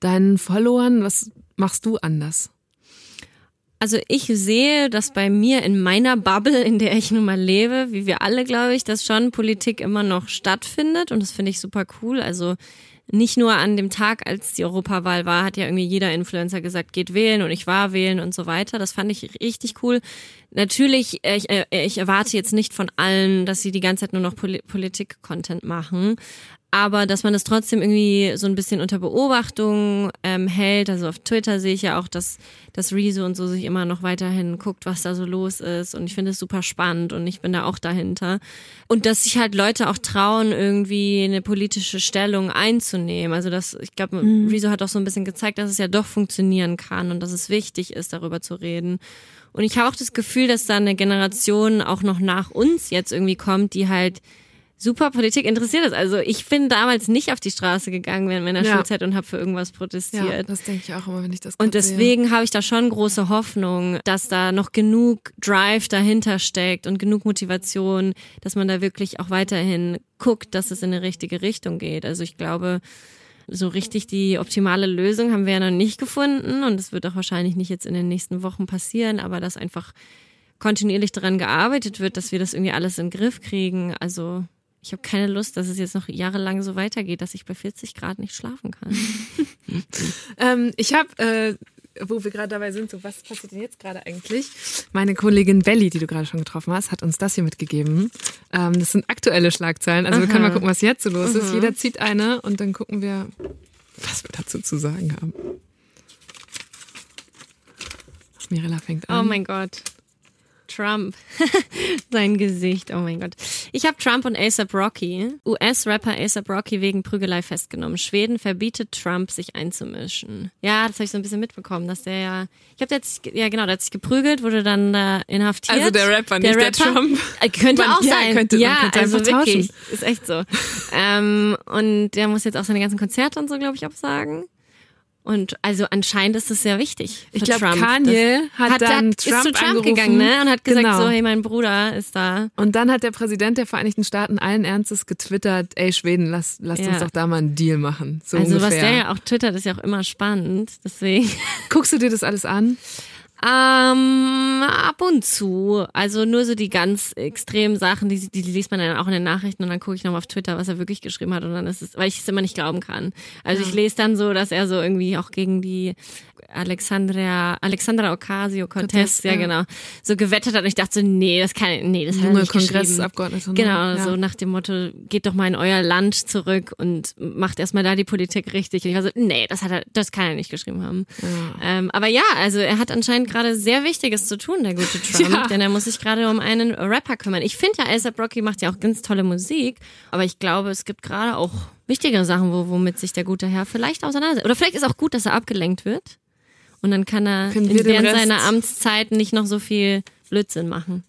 deinen Followern? Was machst du anders?
Also ich sehe, dass bei mir in meiner Bubble, in der ich nun mal lebe, wie wir alle, glaube ich, dass schon Politik immer noch stattfindet und das finde ich super cool. Also nicht nur an dem Tag, als die Europawahl war, hat ja irgendwie jeder Influencer gesagt, geht wählen und ich war wählen und so weiter. Das fand ich richtig cool. Natürlich, ich, äh, ich erwarte jetzt nicht von allen, dass sie die ganze Zeit nur noch Politik-Content machen. Aber dass man das trotzdem irgendwie so ein bisschen unter Beobachtung ähm, hält. Also auf Twitter sehe ich ja auch, dass, dass Rezo und so sich immer noch weiterhin guckt, was da so los ist. Und ich finde es super spannend und ich bin da auch dahinter. Und dass sich halt Leute auch trauen, irgendwie eine politische Stellung einzunehmen. Also das, ich glaube, mhm. Rezo hat auch so ein bisschen gezeigt, dass es ja doch funktionieren kann und dass es wichtig ist, darüber zu reden. Und ich habe auch das Gefühl, dass da eine Generation auch noch nach uns jetzt irgendwie kommt, die halt super Politik interessiert ist. Also ich bin damals nicht auf die Straße gegangen während meiner ja. Schulzeit und habe für irgendwas protestiert. Ja,
das denke ich auch immer, wenn ich das
Und deswegen habe ich da schon große Hoffnung, dass da noch genug Drive dahinter steckt und genug Motivation, dass man da wirklich auch weiterhin guckt, dass es in eine richtige Richtung geht. Also ich glaube, so richtig die optimale Lösung haben wir ja noch nicht gefunden und es wird auch wahrscheinlich nicht jetzt in den nächsten Wochen passieren, aber dass einfach kontinuierlich daran gearbeitet wird, dass wir das irgendwie alles in den Griff kriegen. Also ich habe keine Lust, dass es jetzt noch jahrelang so weitergeht, dass ich bei 40 Grad nicht schlafen kann.
ähm, ich habe, äh, wo wir gerade dabei sind, so was passiert denn jetzt gerade eigentlich? Meine Kollegin Belly, die du gerade schon getroffen hast, hat uns das hier mitgegeben. Ähm, das sind aktuelle Schlagzeilen. Also Aha. wir können mal gucken, was jetzt so los Aha. ist. Jeder zieht eine und dann gucken wir, was wir dazu zu sagen haben. Mirella fängt an.
Oh mein Gott. Trump. Sein Gesicht, oh mein Gott. Ich habe Trump und ASAP Rocky, US-Rapper ASAP Rocky wegen Prügelei festgenommen. Schweden verbietet Trump, sich einzumischen. Ja, das habe ich so ein bisschen mitbekommen, dass der ja, ich habe jetzt, ja genau, der hat sich geprügelt, wurde dann da inhaftiert.
Also der Rapper, nicht der, Rapper, der Trump.
Äh, könnte man, auch ja, sein. Könnte, ja, könnte also wirklich, ist echt so. ähm, und der muss jetzt auch seine ganzen Konzerte und so, glaube ich, absagen. Und also anscheinend ist es sehr wichtig.
ich glaube, Kanye hat, hat dann hat, Trump, ist zu Trump angerufen. gegangen
ne? und hat gesagt, genau. so, hey, mein Bruder ist da.
Und dann hat der Präsident der Vereinigten Staaten allen Ernstes getwittert, ey Schweden, lass, lasst ja. uns doch da mal einen Deal machen. So
also
ungefähr.
was der ja auch twittert, ist ja auch immer spannend. Deswegen.
Guckst du dir das alles an?
Ähm, ab und zu. Also nur so die ganz extremen Sachen, die, die, liest man dann auch in den Nachrichten und dann gucke ich nochmal auf Twitter, was er wirklich geschrieben hat und dann ist es, weil ich es immer nicht glauben kann. Also ja. ich lese dann so, dass er so irgendwie auch gegen die Alexandria, Alexandra Ocasio-Cortez, ja, ja, genau, so gewettet hat. Und ich dachte so, nee, das kann, nee, das hat er nicht
Kongressabgeordnete.
Ne? Genau, ja. so nach dem Motto, geht doch mal in euer Land zurück und macht erstmal da die Politik richtig. Und ich war so, nee, das hat er, das kann er nicht geschrieben haben. Ja. Ähm, aber ja, also er hat anscheinend gerade sehr Wichtiges zu tun, der gute Trump, denn er muss sich gerade um einen Rapper kümmern. Ich finde ja, ASAP Rocky macht ja auch ganz tolle Musik, aber ich glaube, es gibt gerade auch wichtigere Sachen, wo, womit sich der gute Herr vielleicht auseinandersetzt. Oder vielleicht ist auch gut, dass er abgelenkt wird. Und dann kann er während seiner Amtszeit nicht noch so viel Blödsinn machen.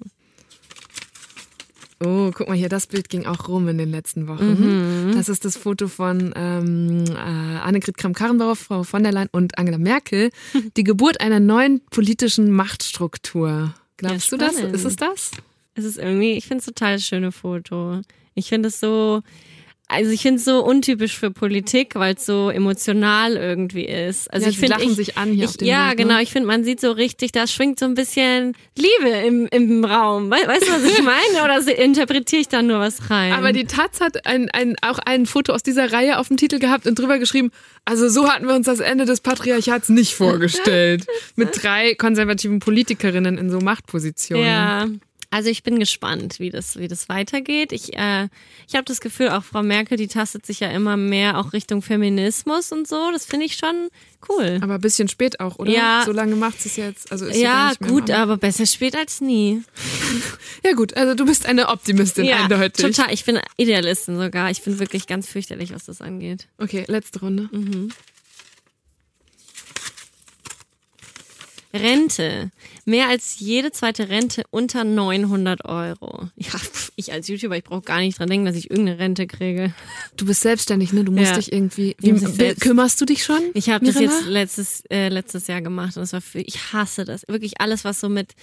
Oh, guck mal hier, das Bild ging auch rum in den letzten Wochen. Mhm. Das ist das Foto von ähm, äh, Annegret Kramp-Karrenbauer, Frau von der Leyen und Angela Merkel. Die Geburt einer neuen politischen Machtstruktur. Glaubst ja, du das? Ist es das?
Es ist irgendwie, ich finde es total schöne Foto. Ich finde es so, also ich finde es so untypisch für Politik, weil es so emotional irgendwie ist. Also
ja,
ich finde ich,
sich an hier
ich,
auf dem
Ja,
Bild,
ne? genau. Ich finde, man sieht so richtig, da schwingt so ein bisschen Liebe im, im Raum. Weißt du, was ich meine? Oder interpretiere ich da nur was rein?
Aber die Taz hat ein, ein, auch ein Foto aus dieser Reihe auf dem Titel gehabt und drüber geschrieben, also so hatten wir uns das Ende des Patriarchats nicht vorgestellt. Mit drei konservativen Politikerinnen in so Machtpositionen.
Ja. Also ich bin gespannt, wie das, wie das weitergeht. Ich, äh, ich habe das Gefühl, auch Frau Merkel, die tastet sich ja immer mehr auch Richtung Feminismus und so. Das finde ich schon cool.
Aber ein bisschen spät auch, oder? Ja. So lange macht sie es jetzt. Also ist
ja, gut, aber besser spät als nie.
ja gut, also du bist eine Optimistin ja, eindeutig.
total. Ich bin Idealistin sogar. Ich bin wirklich ganz fürchterlich, was das angeht.
Okay, letzte Runde.
Mhm. Rente. Mehr als jede zweite Rente unter 900 Euro. Ja, ich als YouTuber, ich brauche gar nicht dran denken, dass ich irgendeine Rente kriege.
Du bist selbstständig, ne? Du musst ja. dich irgendwie. Wie, selbst, kümmerst du dich schon?
Ich habe das jetzt letztes äh, letztes Jahr gemacht und es war für, ich hasse das. Wirklich alles, was so mit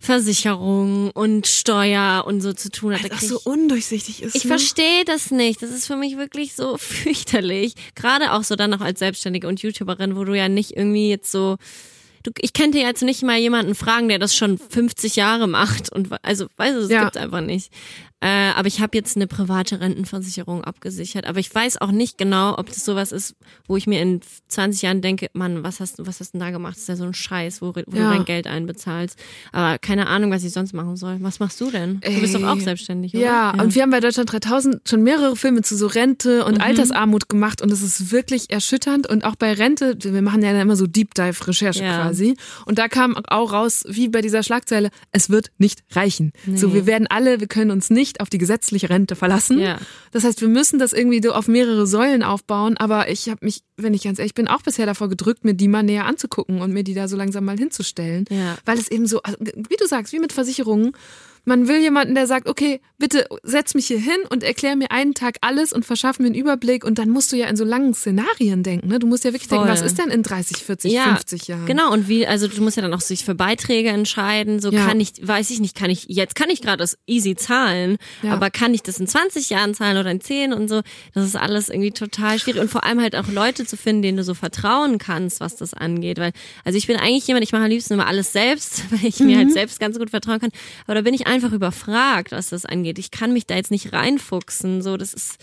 Versicherung und Steuer und so zu tun hat.
Weil das so undurchsichtig ist.
Ich
ne?
verstehe das nicht. Das ist für mich wirklich so fürchterlich. Gerade auch so dann noch als Selbstständige und YouTuberin, wo du ja nicht irgendwie jetzt so du, ich könnte jetzt nicht mal jemanden fragen, der das schon 50 Jahre macht und also, weißt du, das ja. gibt's einfach nicht. Äh, aber ich habe jetzt eine private Rentenversicherung abgesichert. Aber ich weiß auch nicht genau, ob das sowas ist, wo ich mir in 20 Jahren denke, Mann, was hast du, was hast du denn da gemacht? Das ist ja so ein Scheiß, wo, wo
Ja.
du dein Geld einbezahlst. Aber keine Ahnung, was ich sonst machen soll. Was machst du denn? Du bist doch auch selbstständig, oder?
Ja, und wir haben bei Deutschland 3000 schon mehrere Filme zu so Rente und Altersarmut gemacht und es ist wirklich erschütternd und auch bei Rente, wir machen ja dann immer so Deep Dive Recherche
Ja.
quasi und da kam auch raus, wie bei dieser Schlagzeile, es wird nicht reichen. So, wir werden alle, wir können uns nicht auf die gesetzliche Rente verlassen.
Ja.
Das heißt, wir müssen das irgendwie so auf mehrere Säulen aufbauen, aber ich habe mich, wenn ich ganz ehrlich bin, auch bisher davor gedrückt, mir die mal näher anzugucken und mir die da so langsam mal hinzustellen,
Ja.
weil es eben so, also, wie du sagst, wie mit Versicherungen, man will jemanden, der sagt, okay, bitte setz mich hier hin und erklär mir einen Tag alles und verschaff mir einen Überblick und dann musst du ja in so langen Szenarien denken, ne? Du musst ja wirklich denken,
Voll.
was ist denn in 30, 40,
ja,
50 Jahren?
Genau, und wie, also du musst ja dann auch sich für Beiträge entscheiden. So
Ja.
kann ich, weiß ich nicht, kann ich, jetzt kann ich gerade das easy zahlen,
Ja.
aber kann ich das in 20 Jahren zahlen oder in 10 und so? Das ist alles irgendwie total schwierig. Und vor allem halt auch Leute zu finden, denen du so vertrauen kannst, was das angeht. Weil, also ich bin eigentlich jemand, ich mache am liebsten immer alles selbst, weil ich mir
Mhm.
halt selbst ganz gut vertrauen kann. Aber da bin ich einfach überfragt, was das angeht. Ich kann mich da jetzt nicht reinfuchsen. So, das ist,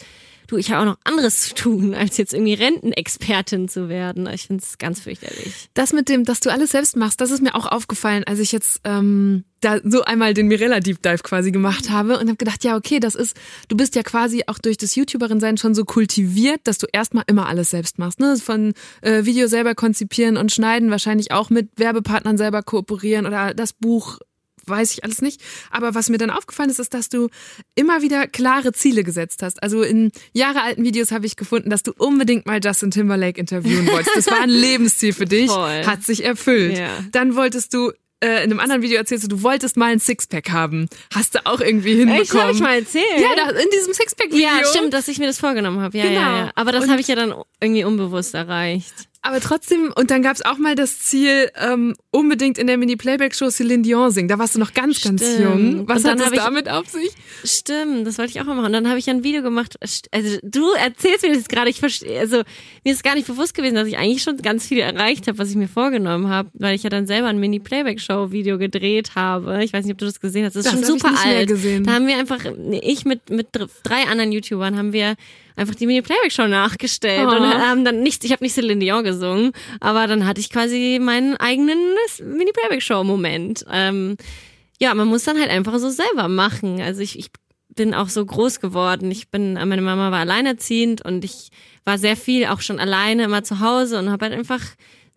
du, ich habe auch noch anderes zu tun, als jetzt irgendwie Rentenexpertin zu werden. Ich finde es ganz fürchterlich.
Das mit dem, dass du alles selbst machst, das ist mir auch aufgefallen, als ich jetzt ähm, da so einmal den Mirella Deep Dive quasi gemacht habe und habe gedacht, ja, okay, das ist, du bist ja quasi auch durch das YouTuberin sein schon so kultiviert, dass du erstmal immer alles selbst machst, ne? Von äh, Video selber konzipieren und schneiden, wahrscheinlich auch mit Werbepartnern selber kooperieren oder das Buch weiß ich alles nicht. Aber was mir dann aufgefallen ist, ist, dass du immer wieder klare Ziele gesetzt hast. Also in jahrealten Videos habe ich gefunden, dass du unbedingt mal Justin Timberlake interviewen wolltest. Das war ein Lebensziel für dich,
Voll.
hat sich erfüllt.
Ja.
Dann wolltest du äh, in einem anderen Video erzählst du, du wolltest mal ein Sixpack haben. Hast du auch irgendwie hinbekommen.
Echt, habe ich mal erzählt?
Ja, in diesem Sixpack-Video.
Ja, stimmt, dass ich mir das vorgenommen habe. Ja,
Genau.
ja, ja. Aber das habe ich ja dann irgendwie unbewusst erreicht.
Aber trotzdem, und dann gab's auch mal das Ziel, ähm, unbedingt in der Mini-Playback-Show Celine Dion singen. Da warst du noch ganz, ganz
Stimmt.
jung. Was hat es damit auf sich?
Stimmt, das wollte ich auch mal machen. Und dann habe ich ein Video gemacht. Also du erzählst mir das gerade. Ich verstehe. Also mir ist gar nicht bewusst gewesen, dass ich eigentlich schon ganz viel erreicht habe, was ich mir vorgenommen habe, weil ich ja dann selber ein Mini-Playback-Show-Video gedreht habe. Ich weiß nicht, ob du das gesehen hast. Das ist
Das
schon
hab ich
super
nicht mehr
alt.
gesehen.
Da haben wir einfach, ich mit mit drei anderen YouTubern haben wir einfach die Mini-Playback-Show nachgestellt
Oh.
und haben dann nicht, ich habe nicht Celine Dion gesungen, aber dann hatte ich quasi meinen eigenen Mini-Playback-Show-Moment. Ähm, ja, man muss dann halt einfach so selber machen. Also ich, ich bin auch so groß geworden. Ich bin, meine Mama war alleinerziehend und ich war sehr viel auch schon alleine immer zu Hause und habe halt einfach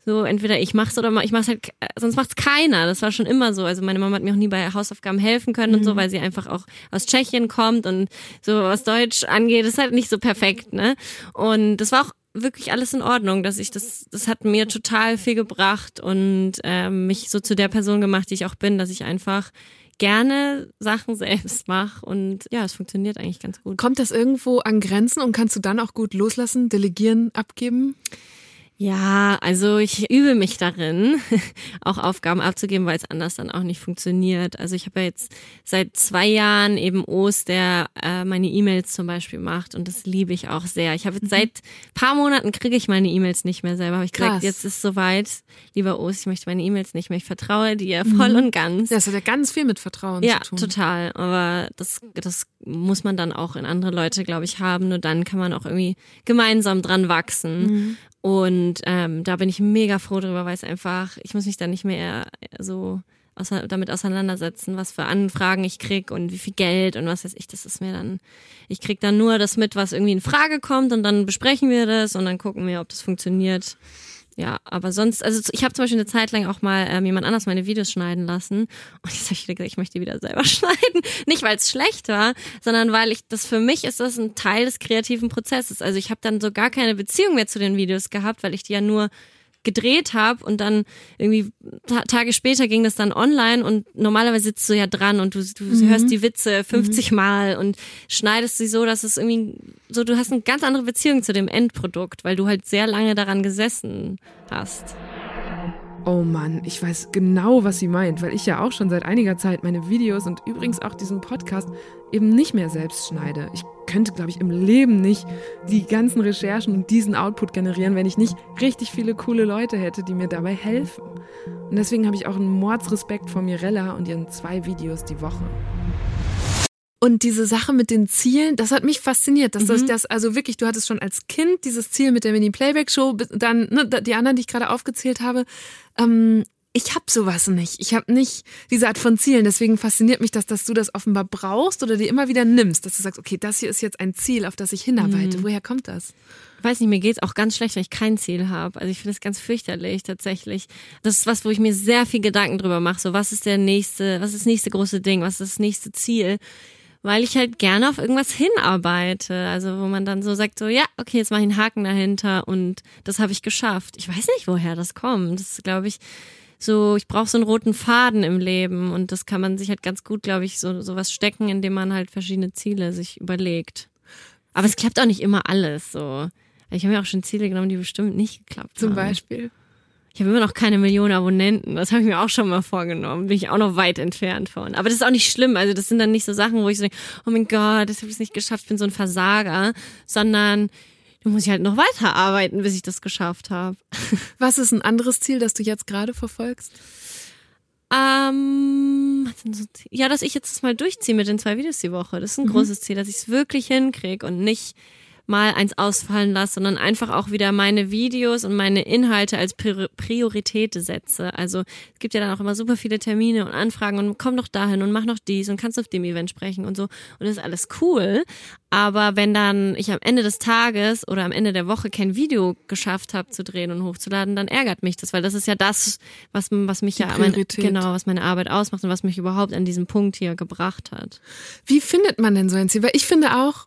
so entweder ich mach's oder ich mach's halt, sonst macht's keiner. Das war schon immer so. Also meine Mama hat mir auch nie bei Hausaufgaben helfen können und so, weil sie einfach auch aus Tschechien kommt und so was Deutsch angeht, ist halt nicht so perfekt, ne? Und das war auch wirklich alles in Ordnung, dass ich das, das hat mir total viel gebracht und ähm, mich so zu der Person gemacht, die ich auch bin, dass ich einfach gerne Sachen selbst mache und ja, es funktioniert eigentlich ganz gut.
Kommt das irgendwo an Grenzen und kannst du dann auch gut loslassen, delegieren, abgeben?
Ja, also ich übe mich darin, auch Aufgaben abzugeben, weil es anders dann auch nicht funktioniert. Also ich habe ja jetzt seit zwei Jahren eben O's, der äh, meine E-Mails zum Beispiel macht und das liebe ich auch sehr. Ich habe jetzt seit paar Monaten kriege ich meine E-Mails nicht mehr selber. Habe ich
Krass.
gesagt, jetzt ist soweit, lieber O's, ich möchte meine E-Mails nicht mehr. Ich vertraue dir voll und ganz.
Das hat ja ganz viel mit Vertrauen
Ja,
zu tun.
total. Aber das, das muss man dann auch in andere Leute, glaube ich, haben. Nur dann kann man auch irgendwie gemeinsam dran wachsen.
Mhm.
Und ähm, da bin ich mega froh drüber, weil es einfach, ich muss mich da nicht mehr so damit auseinandersetzen, was für Anfragen ich krieg und wie viel Geld und was weiß ich. Das ist mir dann, ich krieg dann nur das mit, was irgendwie in Frage kommt und dann besprechen wir das und dann gucken wir, ob das funktioniert. Ja, aber sonst, also ich habe zum Beispiel eine Zeit lang auch mal ähm, jemand anders meine Videos schneiden lassen und jetzt habe ich wieder gesagt, ich möchte die wieder selber schneiden. Nicht, weil es schlecht war, sondern weil ich, das für mich ist das ein Teil des kreativen Prozesses. Also ich habe dann so gar keine Beziehung mehr zu den Videos gehabt, weil ich die ja nur gedreht habe und dann irgendwie ta Tage später ging das dann online und normalerweise sitzt du ja dran und du, du hörst die Witze 50 Mal und schneidest sie so, dass es irgendwie so, du hast eine ganz andere Beziehung zu dem Endprodukt, weil du halt sehr lange daran gesessen hast.
Oh Mann, ich weiß genau, was sie meint, weil ich ja auch schon seit einiger Zeit meine Videos und übrigens auch diesen Podcast eben nicht mehr selbst schneide. Ich könnte, glaube ich, im Leben nicht die ganzen Recherchen und diesen Output generieren, wenn ich nicht richtig viele coole Leute hätte, die mir dabei helfen. Und deswegen habe ich auch einen Mordsrespekt vor Mirella und ihren zwei Videos die Woche. Und diese Sache mit den Zielen, das hat mich fasziniert, dass das, das, also wirklich, du hattest schon als Kind dieses Ziel mit der Mini-Playback-Show, dann ne, die anderen, die ich gerade aufgezählt habe. Ähm, ich habe sowas nicht. Ich habe nicht diese Art von Zielen. Deswegen fasziniert mich das, dass du das offenbar brauchst oder dir immer wieder nimmst, dass du sagst, okay, das hier ist jetzt ein Ziel, auf das ich hinarbeite. Woher kommt das?
weiß nicht, mir geht's auch ganz schlecht, weil ich kein Ziel habe. Also ich finde es ganz fürchterlich tatsächlich. Das ist was, wo ich mir sehr viel Gedanken drüber mache. So, was ist der nächste, was ist das nächste große Ding, was ist das nächste Ziel? Weil ich halt gerne auf irgendwas hinarbeite. Also wo man dann so sagt, so, ja, okay, jetzt mache ich einen Haken dahinter und das habe ich geschafft. Ich weiß nicht, woher das kommt. Das ist, glaube ich, so, ich brauche so einen roten Faden im Leben und das kann man sich halt ganz gut, glaube ich, so, so was stecken, indem man halt verschiedene Ziele sich überlegt. Aber es klappt auch nicht immer alles so. Ich habe mir auch schon Ziele genommen, die bestimmt nicht geklappt
Zum
haben.
Beispiel.
Ich habe immer noch keine Million Abonnenten. Das habe ich mir auch schon mal vorgenommen. Bin ich auch noch weit entfernt von. Aber das ist auch nicht schlimm. Also das sind dann nicht so Sachen, wo ich so denke, oh mein Gott, das habe ich nicht geschafft, ich bin so ein Versager. Sondern du musst halt noch weiterarbeiten, bis ich das geschafft habe.
Was ist ein anderes Ziel, das du jetzt gerade verfolgst?
Ähm, ja, dass ich jetzt das mal durchziehe mit den zwei Videos die Woche. Das ist ein großes Ziel, dass ich es wirklich hinkriege und nicht mal eins ausfallen lasse, sondern einfach auch wieder meine Videos und meine Inhalte als Prior- Priorität setze. Also es gibt ja dann auch immer super viele Termine und Anfragen und komm doch dahin und mach noch dies und kannst auf dem Event sprechen und so. Und das ist alles cool. Aber wenn dann ich am Ende des Tages oder am Ende der Woche kein Video geschafft habe zu drehen und hochzuladen, dann ärgert mich das, weil das ist ja das, was, was mich ja mein, genau, was meine Arbeit ausmacht und was mich überhaupt an diesem Punkt hier gebracht hat.
Wie findet man denn so ein Ziel? Weil ich finde auch,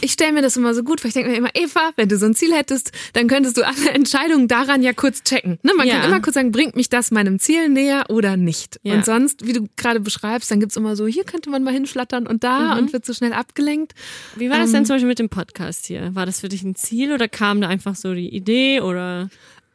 ich stelle mir das immer so gut vor. Ich denke mir immer, Eva, wenn du so ein Ziel hättest, dann könntest du alle Entscheidungen daran ja kurz checken. Ne? Man
Ja.
kann immer kurz sagen, bringt mich das meinem Ziel näher oder nicht.
Ja.
Und sonst, wie du gerade beschreibst, dann gibt's immer so, hier könnte man mal hinschlattern und da
Mhm.
und wird so schnell abgelenkt.
Wie war das denn zum Beispiel mit dem Podcast hier? War das für dich ein Ziel oder kam da einfach so die Idee oder?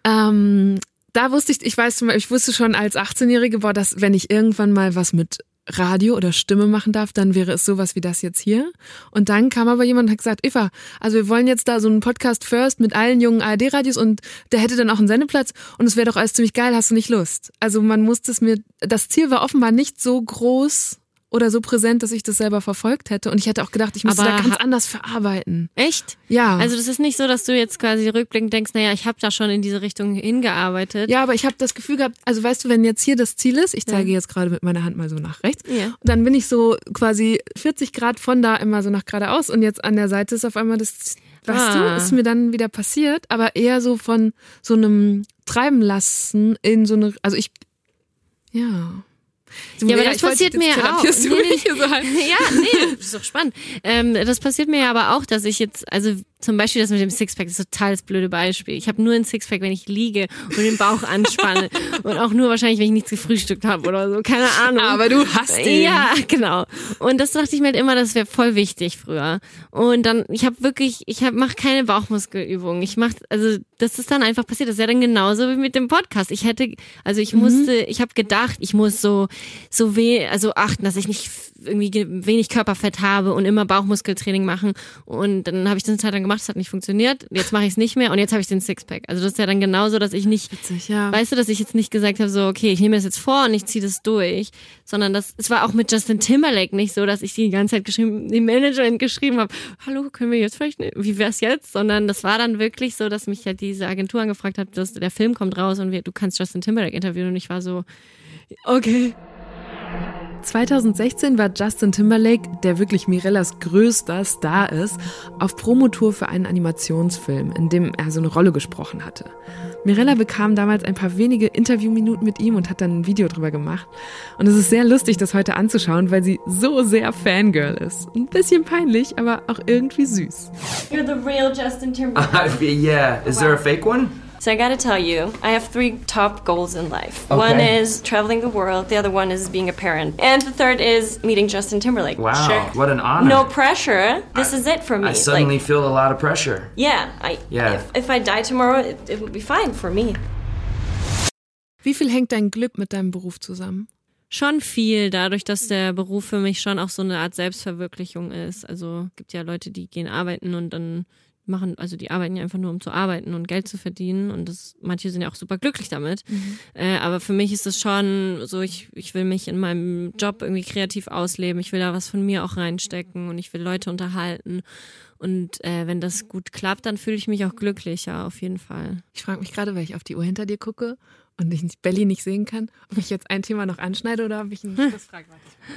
Ähm, da wusste ich, ich weiß, zum Beispiel, ich wusste schon als 18-Jährige, boah, dass wenn ich irgendwann mal was mit Radio oder Stimme machen darf, dann wäre es sowas wie das jetzt hier. Und dann kam aber jemand und hat gesagt, Eva, also wir wollen jetzt da so einen Podcast First mit allen jungen ARD-Radios und der hätte dann auch einen Sendeplatz und es wäre doch alles ziemlich geil, hast du nicht Lust? Also man musste es mir, das Ziel war offenbar nicht so groß oder so präsent, dass ich das selber verfolgt hätte und ich hätte auch gedacht, ich müsste
Aber
da ganz anders verarbeiten.
Echt?
Ja.
Also das ist nicht so, dass du jetzt quasi rückblickend denkst, naja, ich habe da schon in diese Richtung hingearbeitet.
Ja, aber ich habe das Gefühl gehabt, also weißt du, wenn jetzt hier das Ziel ist, ich zeige jetzt gerade mit meiner Hand mal so nach rechts,
Ja.
dann bin ich so quasi 40 Grad von da immer so nach geradeaus und jetzt an der Seite ist auf einmal das, weißt
Ah.
du, ist mir dann wieder passiert, aber eher so von so einem Treiben lassen in so eine, also ich, ja.
Ja, aber das
ich
passiert mir ja auch. Nee, nee.
halb.
Ja, nee, das ist doch spannend. Ähm, das passiert mir ja aber auch, dass ich jetzt, also zum Beispiel das mit dem Sixpack, das ist total das blöde Beispiel. Ich habe nur ein Sixpack, wenn ich liege und den Bauch anspanne und auch nur wahrscheinlich, wenn ich nichts gefrühstückt habe oder so, keine Ahnung.
Aber du hast ihn.
Ja, genau. Und das dachte ich mir halt immer, das wäre voll wichtig früher. Und dann, ich habe wirklich, ich hab, mach keine Bauchmuskelübungen. Ich mach, also das ist dann einfach passiert. Das ist ja dann genauso wie mit dem Podcast. Ich hätte, also ich musste, ich habe gedacht, ich muss so, so weh, also achten, dass ich nicht irgendwie ge- wenig Körperfett habe und immer Bauchmuskeltraining machen. Und dann habe ich das eine Zeit lang gemacht, es hat nicht funktioniert. Jetzt mache ich es nicht mehr und jetzt habe ich den Sixpack. Also das ist ja dann genauso, dass ich nicht
Witzig, ja.
Weißt du, dass ich jetzt nicht gesagt habe, so, okay, ich nehme das jetzt vor und ich ziehe das durch, sondern das, es war auch mit Justin Timberlake nicht so, dass ich die ganze Zeit geschrieben, die Managerin geschrieben habe, hallo, können wir jetzt vielleicht, ne- wie wär's jetzt? Sondern das war dann wirklich so, dass mich ja diese Agentur angefragt hat, dass der Film kommt raus und wir, du kannst Justin Timberlake interviewen und ich war so, okay.
2016 war Justin Timberlake, der wirklich Mirellas größter Star ist, auf Promotour für einen Animationsfilm, in dem er so eine Rolle gesprochen hatte. Mirella bekam damals ein paar wenige Interviewminuten mit ihm und hat dann ein Video drüber gemacht. Und es ist sehr lustig, das heute anzuschauen, weil sie so sehr Fangirl ist. Ein bisschen peinlich, aber auch irgendwie süß.
You're the real Justin Timberlake.
Uh, yeah. Is there a fake one?
So I gotta tell you, I have three top goals in life.
Okay.
One is traveling the world, the other one is being a parent, and the third is meeting Justin Timberlake.
Wow.
Sure.
What an honor.
No pressure. This is it for me.
I suddenly
like,
feel a lot of pressure.
yeah, I
Yeah.
If, if I die tomorrow, it, it would be fine for me.
Wie viel hängt dein Glück mit deinem Beruf zusammen?
Schon viel, dadurch, dass der Beruf für mich schon auch so eine Art Selbstverwirklichung ist. Also gibt ja Leute, die gehen arbeiten und dann machen, also die arbeiten ja einfach nur, um zu arbeiten und Geld zu verdienen. Und das, manche sind ja auch super glücklich damit.
Mhm.
Äh, aber für mich ist es schon so, ich, ich will mich in meinem Job irgendwie kreativ ausleben. Ich will da was von mir auch reinstecken und ich will Leute unterhalten. Und äh, wenn das gut klappt, dann fühle ich mich auch glücklicher, auf jeden Fall.
Ich frage mich gerade, weil ich auf die Uhr hinter dir gucke und ich nicht Belly nicht sehen kann, ob ich jetzt ein Thema noch anschneide oder ob ich ein das frage.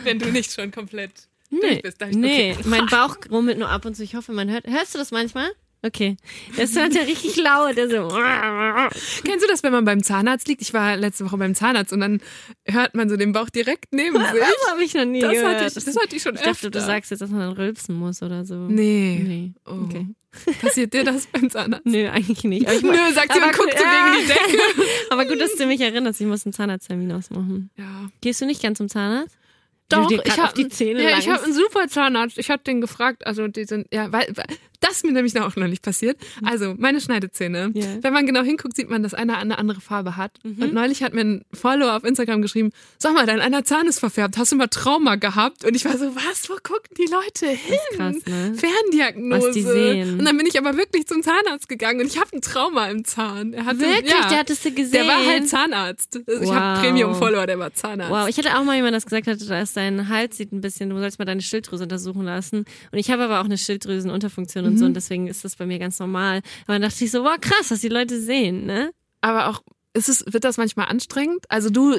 Wenn du nicht schon komplett durch bist. ich-
Nee,
okay.
mein Bauch rummelt nur ab und zu. Ich hoffe, man hört. Hörst du das manchmal? Okay. Das hört ja richtig laut. Der so.
Kennst du das, wenn man beim Zahnarzt liegt? Ich war letzte Woche beim Zahnarzt und dann hört man so den Bauch direkt neben sich.
Das habe ich noch nie
Das
gehört.
hatte ich, das hatte ich schon
ich dachte, du
öfter.
sagst jetzt, dass man dann rülpsen muss oder so.
Nee.
Nee.
Oh.
Okay.
Passiert dir das beim Zahnarzt?
Nö, eigentlich nicht. Aber ich,
Nö, sagt sie und guckt so
ja.
gegen die Decke.
Aber gut, dass du mich erinnerst. Ich muss einen Zahnarzttermin ausmachen.
Ja.
Gehst du nicht gern zum Zahnarzt?
Doch, ich habe
die Zähne
ja, ich
langst.
habe einen super Zahnarzt. Ich habe den gefragt, also die sind ja, weil weil- das ist mir nämlich auch noch nicht passiert. Also meine Schneidezähne.
Ja.
Wenn man genau hinguckt, sieht man, dass einer eine andere Farbe hat. Und neulich hat mir ein Follower auf Instagram geschrieben: Sag mal, dein einer Zahn ist verfärbt. Hast du mal Trauma gehabt? Und ich war so, was? Wo gucken die Leute hin?
krass, ne?
Ferndiagnose.
Was die sehen.
Und dann bin ich aber wirklich zum Zahnarzt gegangen und ich habe ein Trauma im Zahn. Er hatte,
Wirklich?
Ja,
Der hattest du gesehen?
Der war halt Zahnarzt. Ich habe
Wow.
Premium-Follower, der war Zahnarzt.
Wow, ich hatte auch mal jemand, das gesagt hat, dass dein Hals sieht ein bisschen, du sollst mal deine Schilddrüse untersuchen lassen. Und ich habe aber auch eine Schilddrüsenunterfunktion und so und deswegen ist das bei mir ganz normal. Aber dann dachte ich so, wow, krass, was die Leute sehen, ne?
aber auch ist es, wird das manchmal anstrengend? Also du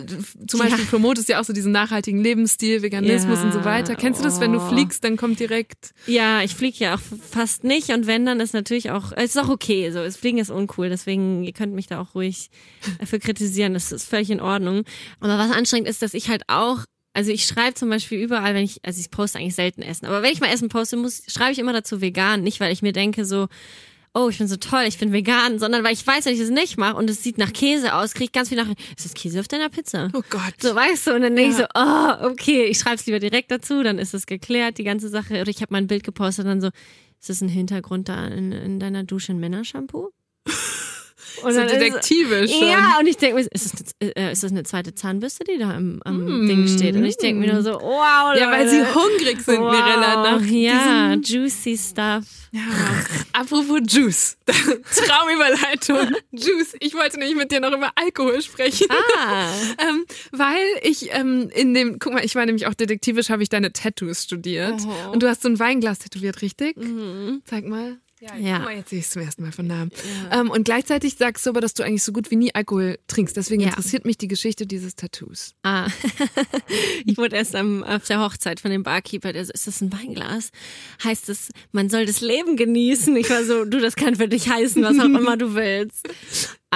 zum Beispiel
Ja.
promotest ja auch so diesen nachhaltigen Lebensstil, Veganismus
Ja.
und so weiter. Kennst du das, wenn du
Oh.
fliegst, dann kommt direkt.
Ja, ich fliege ja auch fast nicht und wenn, dann ist natürlich auch, es ist auch okay, so, das Fliegen ist uncool, deswegen, ihr könnt mich da auch ruhig dafür kritisieren, das ist völlig in Ordnung. Aber was anstrengend ist, dass ich halt auch also ich schreibe zum Beispiel überall, wenn ich, also ich poste eigentlich selten Essen, aber wenn ich mal Essen poste, muss, schreibe ich immer dazu vegan, nicht weil ich mir denke so, oh, ich bin so toll, ich bin vegan, sondern weil ich weiß, wenn ich das nicht mache und es sieht nach Käse aus, kriege ich ganz viel nach, ist das Käse auf deiner Pizza?
Oh Gott.
So, weißt du, und dann denke ich so, oh, okay, ich schreibe es lieber direkt dazu, dann ist es geklärt, die ganze Sache. Oder ich habe mal ein Bild gepostet und dann so, ist das ein Hintergrund da in, in deiner Dusche ein Männershampoo? Und
so
dann ist-. Ja, und ich denke mir, ist das, eine, äh, ist das eine zweite Zahnbürste, die da am, am Ding steht? Und ich denke mir nur so, wow,
Mm. Ja, weil sie
Leute.
hungrig sind,
wow,
Mirella, nach
Ja, juicy stuff.
Ja. Apropos Juice. Traumüberleitung. Juice. Ich wollte nämlich mit dir noch über Alkohol sprechen.
Ah,
Ähm, weil ich ähm, in dem, guck mal, ich war nämlich auch detektivisch, habe ich deine Tattoos studiert. Und du hast so ein Weinglas tätowiert, richtig? Zeig mal. Ja,
Ja.
guck mal, jetzt sehe ich es zum ersten Mal von nahem. Ähm, und gleichzeitig sagst du aber, dass du eigentlich so gut wie nie Alkohol trinkst. Deswegen
Ja.
interessiert mich die Geschichte dieses Tattoos.
Ah, ich wurde erst am, auf der Hochzeit von dem Barkeeper, der so, ist das ein Weinglas? Heißt es, man soll das Leben genießen? Ich war so, du, das kann für dich heißen, was auch immer du willst.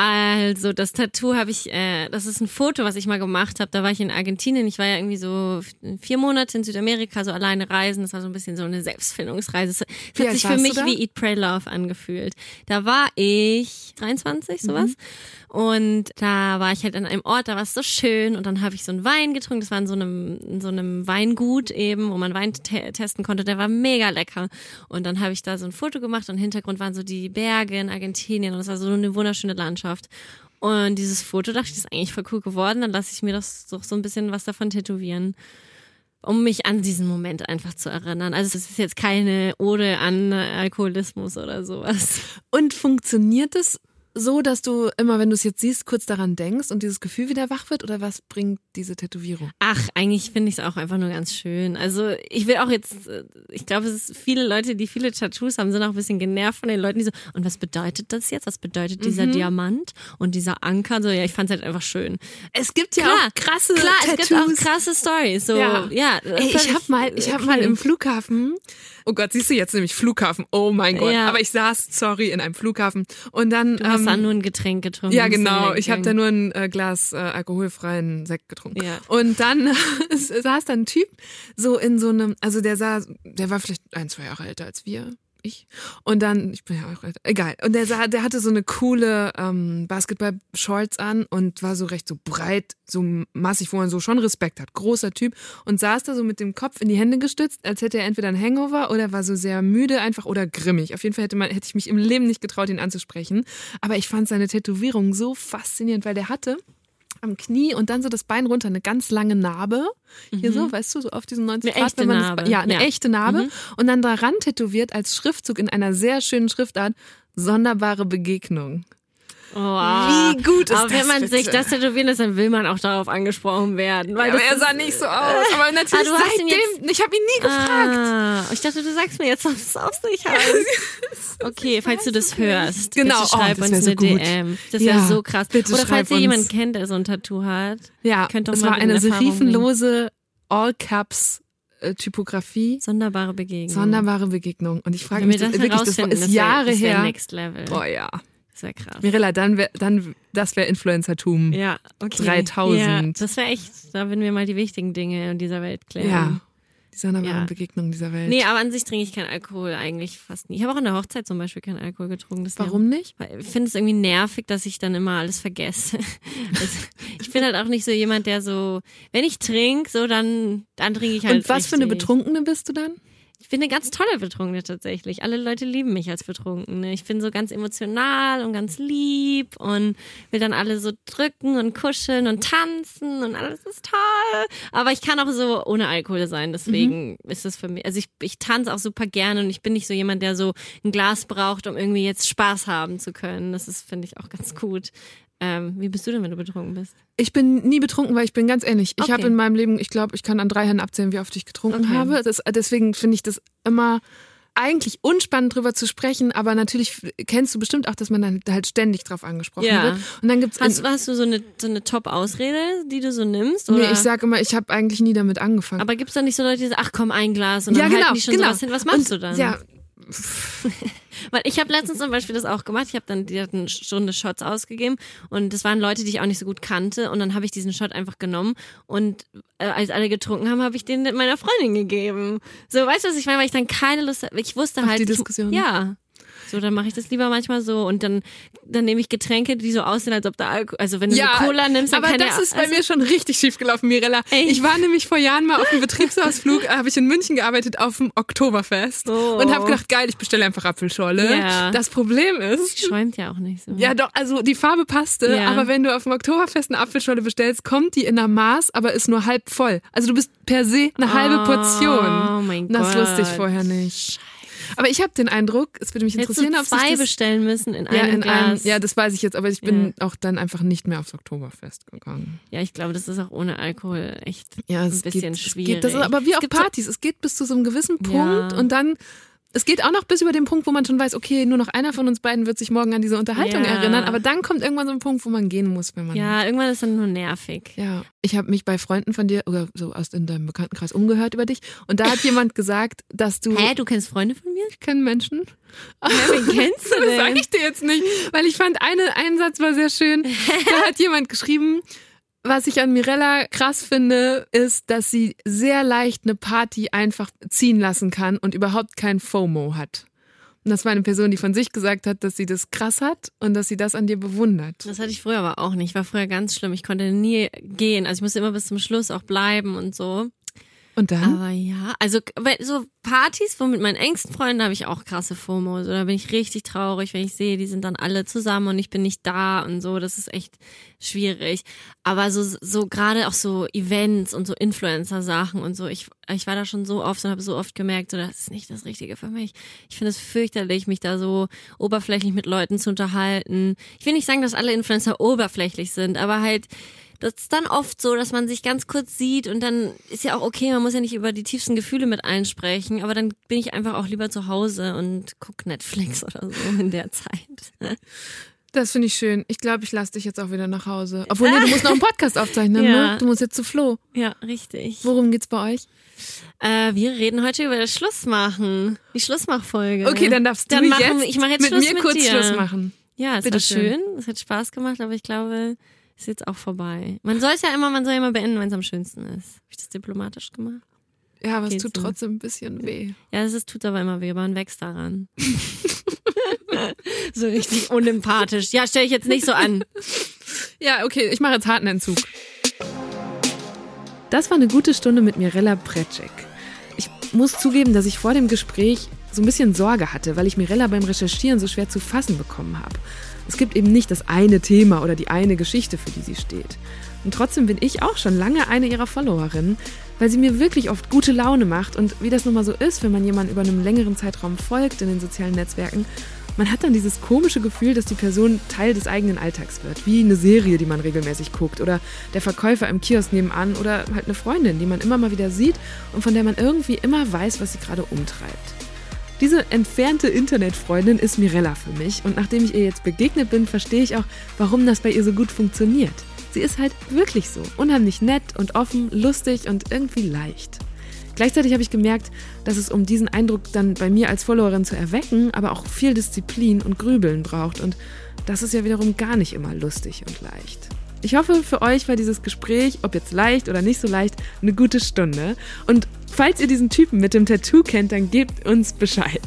Also, das Tattoo habe ich, äh, das ist ein Foto, was ich mal gemacht habe. Da war ich in Argentinien. Ich war ja irgendwie so vier Monate in Südamerika, so alleine reisen. Das war so ein bisschen so eine Selbstfindungsreise. Es
Wie
hat
alt
sich für mich wie Eat, Pray, Love angefühlt. Da war ich 23, sowas. Und da war ich halt an einem Ort, da war es so schön und dann habe ich so einen Wein getrunken. Das war in so einem, in so einem Weingut eben, wo man Wein te testen konnte. Der war mega lecker. Und dann habe ich da so ein Foto gemacht und im Hintergrund waren so die Berge in Argentinien und es war so eine wunderschöne Landschaft. Und dieses Foto dachte ich, ist eigentlich voll cool geworden. Dann lasse ich mir das doch so ein bisschen was davon tätowieren. Um mich an diesen Moment einfach zu erinnern. Also es ist jetzt keine Ode an Alkoholismus oder sowas.
Und funktioniert es so, dass du immer, wenn du es jetzt siehst, kurz daran denkst und dieses Gefühl wieder wach wird? Oder was bringt diese Tätowierung?
Ach, eigentlich finde ich es auch einfach nur ganz schön. Also ich will auch jetzt, äh, ich glaube, es ist viele Leute, die viele Tattoos haben, sind auch ein bisschen genervt von den Leuten, die so, und was bedeutet das jetzt? Was bedeutet dieser
Mhm.
Diamant und dieser Anker? So, ja, ich fand es halt einfach schön.
Es gibt ja
Klar,
auch krasse
Klar,
Tattoos.
es gibt auch krasse Stories. So,
Ja.
ja.
Ey, ich habe mal, ich habe mal im Flughafen. Oh Gott, siehst du jetzt nämlich Flughafen? Oh mein Gott!
Ja.
Aber ich saß, sorry, in einem Flughafen und dann.
Du hast
ähm,
da nur ein Getränk getrunken.
ja,
dann
genau. Ich habe da nur ein äh, Glas äh, alkoholfreien Sekt getrunken.
Ja.
Und dann saß da ein Typ so in so einem, also der sah, der war vielleicht ein, zwei Jahre älter als wir. Ich. Und dann, ich bin ja auch egal. Und der sah, der hatte so eine coole ähm, Basketball-Shorts an und war so recht so breit, so massig, wo man so schon Respekt hat. Großer Typ. Und saß da so mit dem Kopf in die Hände gestützt, als hätte er entweder ein Hangover oder war so sehr müde einfach oder grimmig. Auf jeden Fall hätte, man, hätte ich mich im Leben nicht getraut, ihn anzusprechen. Aber ich fand seine Tätowierung so faszinierend, weil der hatte am Knie und dann so das Bein runter, eine ganz lange Narbe. Hier so, weißt du, so auf diesen 90
Mhm. Eine
Grad.
echte
wenn man
Narbe.
Das, ja, eine
Ja.
echte Narbe.
Mhm.
Und dann daran tätowiert als Schriftzug in einer sehr schönen Schriftart, sonderbare Begegnung.
Oh,
Wie gut ist
Aber wenn
das
man
bitte?
sich das tätowieren lässt, dann will man auch darauf angesprochen werden. Weil
Ja, aber er sah nicht so aus. Aber natürlich
Ah, hast ihn
seitdem, ich habe ihn nie gefragt.
Ah, ich dachte, du sagst mir jetzt, ob es auf sich hat. Okay, falls du das hörst,
Genau,
bitte schreib
oh,
uns
so
eine
gut.
DM. Das
Ja,
wäre so krass.
bitte
Oder falls ihr
uns.
jemanden kennt, der so ein Tattoo hat.
Ja,
Könnt doch
es
mal
war eine serifenlose All-Caps-Typografie.
Sonderbare Begegnung.
Sonderbare Begegnung. Und ich frage
Wenn
mich, das,
das
wirklich, das ist Jahre
das
her.
Next Level.
Oh ja.
Wäre krass.
Mirella, dann wär, dann, das wäre Influencertum.
Ja, okay.
3000.
Ja, das wäre echt, da würden wir mal die wichtigen Dinge in dieser Welt klären.
Ja. Die sonderbaren
Ja.
Begegnungen dieser Welt.
Nee, aber an sich trinke ich keinen Alkohol eigentlich fast nie. Ich habe auch an der Hochzeit zum Beispiel keinen Alkohol getrunken. Das
Warum nicht?
Weil Ich finde es irgendwie nervig, dass ich dann immer alles vergesse. Also, ich bin halt auch nicht so jemand, der so, wenn ich trinke, so dann, dann trinke ich halt.
Und was für eine
richtig.
Betrunkene bist du dann?
Ich bin eine ganz tolle Betrunkene tatsächlich. Alle Leute lieben mich als Betrunkene. Ich bin so ganz emotional und ganz lieb und will dann alle so drücken und kuscheln und tanzen und alles ist toll. Aber ich kann auch so ohne Alkohol sein. Deswegen ist es für mich, also ich, ich tanze auch super gerne und ich bin nicht so jemand, der so ein Glas braucht, um irgendwie jetzt Spaß haben zu können. Das ist, finde ich, auch ganz gut. Ähm, wie bist du denn, wenn du betrunken bist?
Ich bin nie betrunken, weil ich bin ganz ehrlich. Ich
Okay.
habe in meinem Leben, ich glaube, ich kann an drei Händen abzählen, wie oft ich getrunken
Okay.
habe. Das, deswegen finde ich das immer eigentlich unspannend drüber zu sprechen, aber natürlich kennst du bestimmt auch, dass man dann halt ständig drauf angesprochen
Ja.
wird. Und dann gibt's
Hast, hast du so eine, so eine Top-Ausrede, die du so nimmst? Oder?
Nee, ich sage immer, ich habe eigentlich nie damit angefangen.
Aber gibt's da nicht so Leute, die sagen, ach komm, ein Glas und
ja,
dann
genau,
halten die schon
genau.
sowas hin? Was machst
Und,
du dann?
Ja,
Weil ich habe letztens zum Beispiel das auch gemacht. Ich habe dann die hatten eine Stunde Shots ausgegeben und das waren Leute, die ich auch nicht so gut kannte. Und dann habe ich diesen Shot einfach genommen und äh, als alle getrunken haben, habe ich den meiner Freundin gegeben. So, weißt du, was ich meine? Weil ich dann keine Lust hatte. Ich wusste
Auf
halt.
die
ich-
Diskussion.
Ja. So, dann mache ich das lieber manchmal so und dann, dann nehme ich Getränke, die so aussehen, als ob da Alkohol, also wenn du
ja,
Cola nimmst, dann
aber
kann
das
ja,
ist bei
also,
mir schon richtig schief gelaufen, Mirella.
Echt?
Ich war nämlich vor Jahren mal auf einem Betriebsausflug, habe ich in München gearbeitet auf dem Oktoberfest
Oh.
und habe gedacht, geil, ich bestelle einfach Apfelschorle.
Ja.
Das Problem ist,
schäumt ja auch nicht so.
Ja, doch, also die Farbe passte,
Ja.
aber wenn du auf dem Oktoberfest eine Apfelschorle bestellst, kommt die in einer Maß, aber ist nur halb voll. Also du bist per se eine halbe Portion.
Oh mein
das
Gott.
wusste ich vorher nicht. Aber ich habe den Eindruck, es würde mich
Hättest
interessieren,
du
ob sich
zwei
das,
bestellen müssen in
ja,
einem
in einem,
Glas.
ja, das weiß ich jetzt, aber ich bin auch dann einfach nicht mehr aufs Oktoberfest gegangen.
Ja, ich glaube, das ist auch ohne Alkohol echt
Ja,
ein bisschen
geht, es
schwierig.
geht, das ist aber wie
Es
auf
gibt so-
Partys, es geht bis zu so einem gewissen
Ja.
Punkt und dann es geht auch noch bis über den Punkt, wo man schon weiß, okay, nur noch einer von uns beiden wird sich morgen an diese Unterhaltung
Ja.
erinnern, aber dann kommt irgendwann so ein Punkt, wo man gehen muss, wenn man
Ja, irgendwann ist dann nur nervig.
Ja, ich habe mich bei Freunden von dir oder so aus in deinem Bekanntenkreis umgehört über dich und da hat jemand gesagt, dass du
Hä, du kennst Freunde von mir?
ich kenne Menschen.
wen kennst du
Das
denn?
sage ich dir jetzt nicht, weil ich fand eine ein Satz war sehr schön. Da hat jemand geschrieben, was ich an Mirella krass finde, ist, dass sie sehr leicht eine Party einfach ziehen lassen kann und überhaupt kein FOMO hat. Und das war eine Person, die von sich gesagt hat, dass sie das krass hat und dass sie das an dir bewundert.
Das hatte ich früher aber auch nicht. War früher ganz schlimm. Ich konnte nie gehen. Also ich musste immer bis zum Schluss auch bleiben und so.
Und dann?
Aber ja, also so Partys, wo mit meinen engsten Freunden habe ich auch krasse FOMO. So, da bin ich richtig traurig, wenn ich sehe, die sind dann alle zusammen und ich bin nicht da und so. Das ist echt schwierig. Aber so, so gerade auch so Events und so Influencer-Sachen und so. Ich, ich war da schon so oft und habe so oft gemerkt, so, das ist nicht das Richtige für mich. Ich finde es fürchterlich, mich da so oberflächlich mit Leuten zu unterhalten. Ich will nicht sagen, dass alle Influencer oberflächlich sind, aber halt, das ist dann oft so, dass man sich ganz kurz sieht und dann ist ja auch okay, man muss ja nicht über die tiefsten Gefühle mit einsprechen, aber dann bin ich einfach auch lieber zu Hause und guck Netflix oder so in der Zeit.
Das finde ich schön. Ich glaube, ich lasse dich jetzt auch wieder nach Hause. Obwohl, nee, du musst noch einen Podcast aufzeichnen,
Ja.
ne? Du musst jetzt zu Flo.
Ja, richtig.
Worum geht's bei euch?
Äh, wir reden heute über das Schlussmachen, die Schlussmachfolge.
Okay, dann darfst
Dann
du
machen
jetzt,
ich mache jetzt
mit
Schluss
mir
mit
kurz
dir.
Schluss machen.
Ja, es
Bitte
war
schön.
schön, es hat Spaß gemacht, aber ich glaube, ist jetzt auch vorbei. Man soll es ja immer, man soll ja immer beenden, wenn es am schönsten ist. Habe ich das diplomatisch gemacht?
Ja, aber es
Geht's
tut
so?
trotzdem ein bisschen weh.
Ja, es tut aber immer weh, man wächst daran. so richtig unempathisch. Ja, stell ich jetzt nicht so an.
Ja, okay, ich mache jetzt harten Entzug. Das war eine gute Stunde mit Mirella Precek. Ich muss zugeben, dass ich vor dem Gespräch so ein bisschen Sorge hatte, weil ich Mirella beim Recherchieren so schwer zu fassen bekommen habe. Es gibt eben nicht das eine Thema oder die eine Geschichte, für die sie steht. Und trotzdem bin ich auch schon lange eine ihrer Followerinnen, weil sie mir wirklich oft gute Laune macht und wie das nun mal so ist, wenn man jemanden über einen längeren Zeitraum folgt in den sozialen Netzwerken, man hat dann dieses komische Gefühl, dass die Person Teil des eigenen Alltags wird, wie eine Serie, die man regelmäßig guckt oder der Verkäufer im Kiosk nebenan oder halt eine Freundin, die man immer mal wieder sieht und von der man irgendwie immer weiß, was sie gerade umtreibt. Diese entfernte Internetfreundin ist Mirella für mich und nachdem ich ihr jetzt begegnet bin, verstehe ich auch, warum das bei ihr so gut funktioniert. Sie ist halt wirklich so, unheimlich nett und offen, lustig und irgendwie leicht. Gleichzeitig habe ich gemerkt, dass es, um diesen Eindruck dann bei mir als Followerin zu erwecken, aber auch viel Disziplin und Grübeln braucht. Und das ist ja wiederum gar nicht immer lustig und leicht. Ich hoffe, für euch war dieses Gespräch, ob jetzt leicht oder nicht so leicht, eine gute Stunde. Und falls ihr diesen Typen mit dem Tattoo kennt, dann gebt uns Bescheid.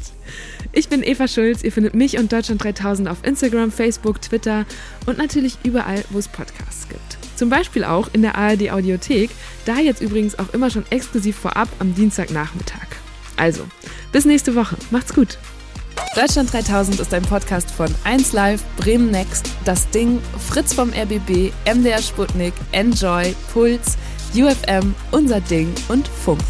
Ich bin Eva Schulz. Ihr findet mich und Deutschland 3000 auf Instagram, Facebook, Twitter und natürlich überall, wo es Podcasts gibt. Zum Beispiel auch in der ARD Audiothek, da jetzt übrigens auch immer schon exklusiv vorab am Dienstagnachmittag. Also, bis nächste Woche. Macht's gut. Deutschland 3000 ist ein Podcast von 1Live, Bremen Next, Das Ding, Fritz vom RBB, MDR Sputnik, Enjoy, Puls, UFM, Unser Ding und Funk.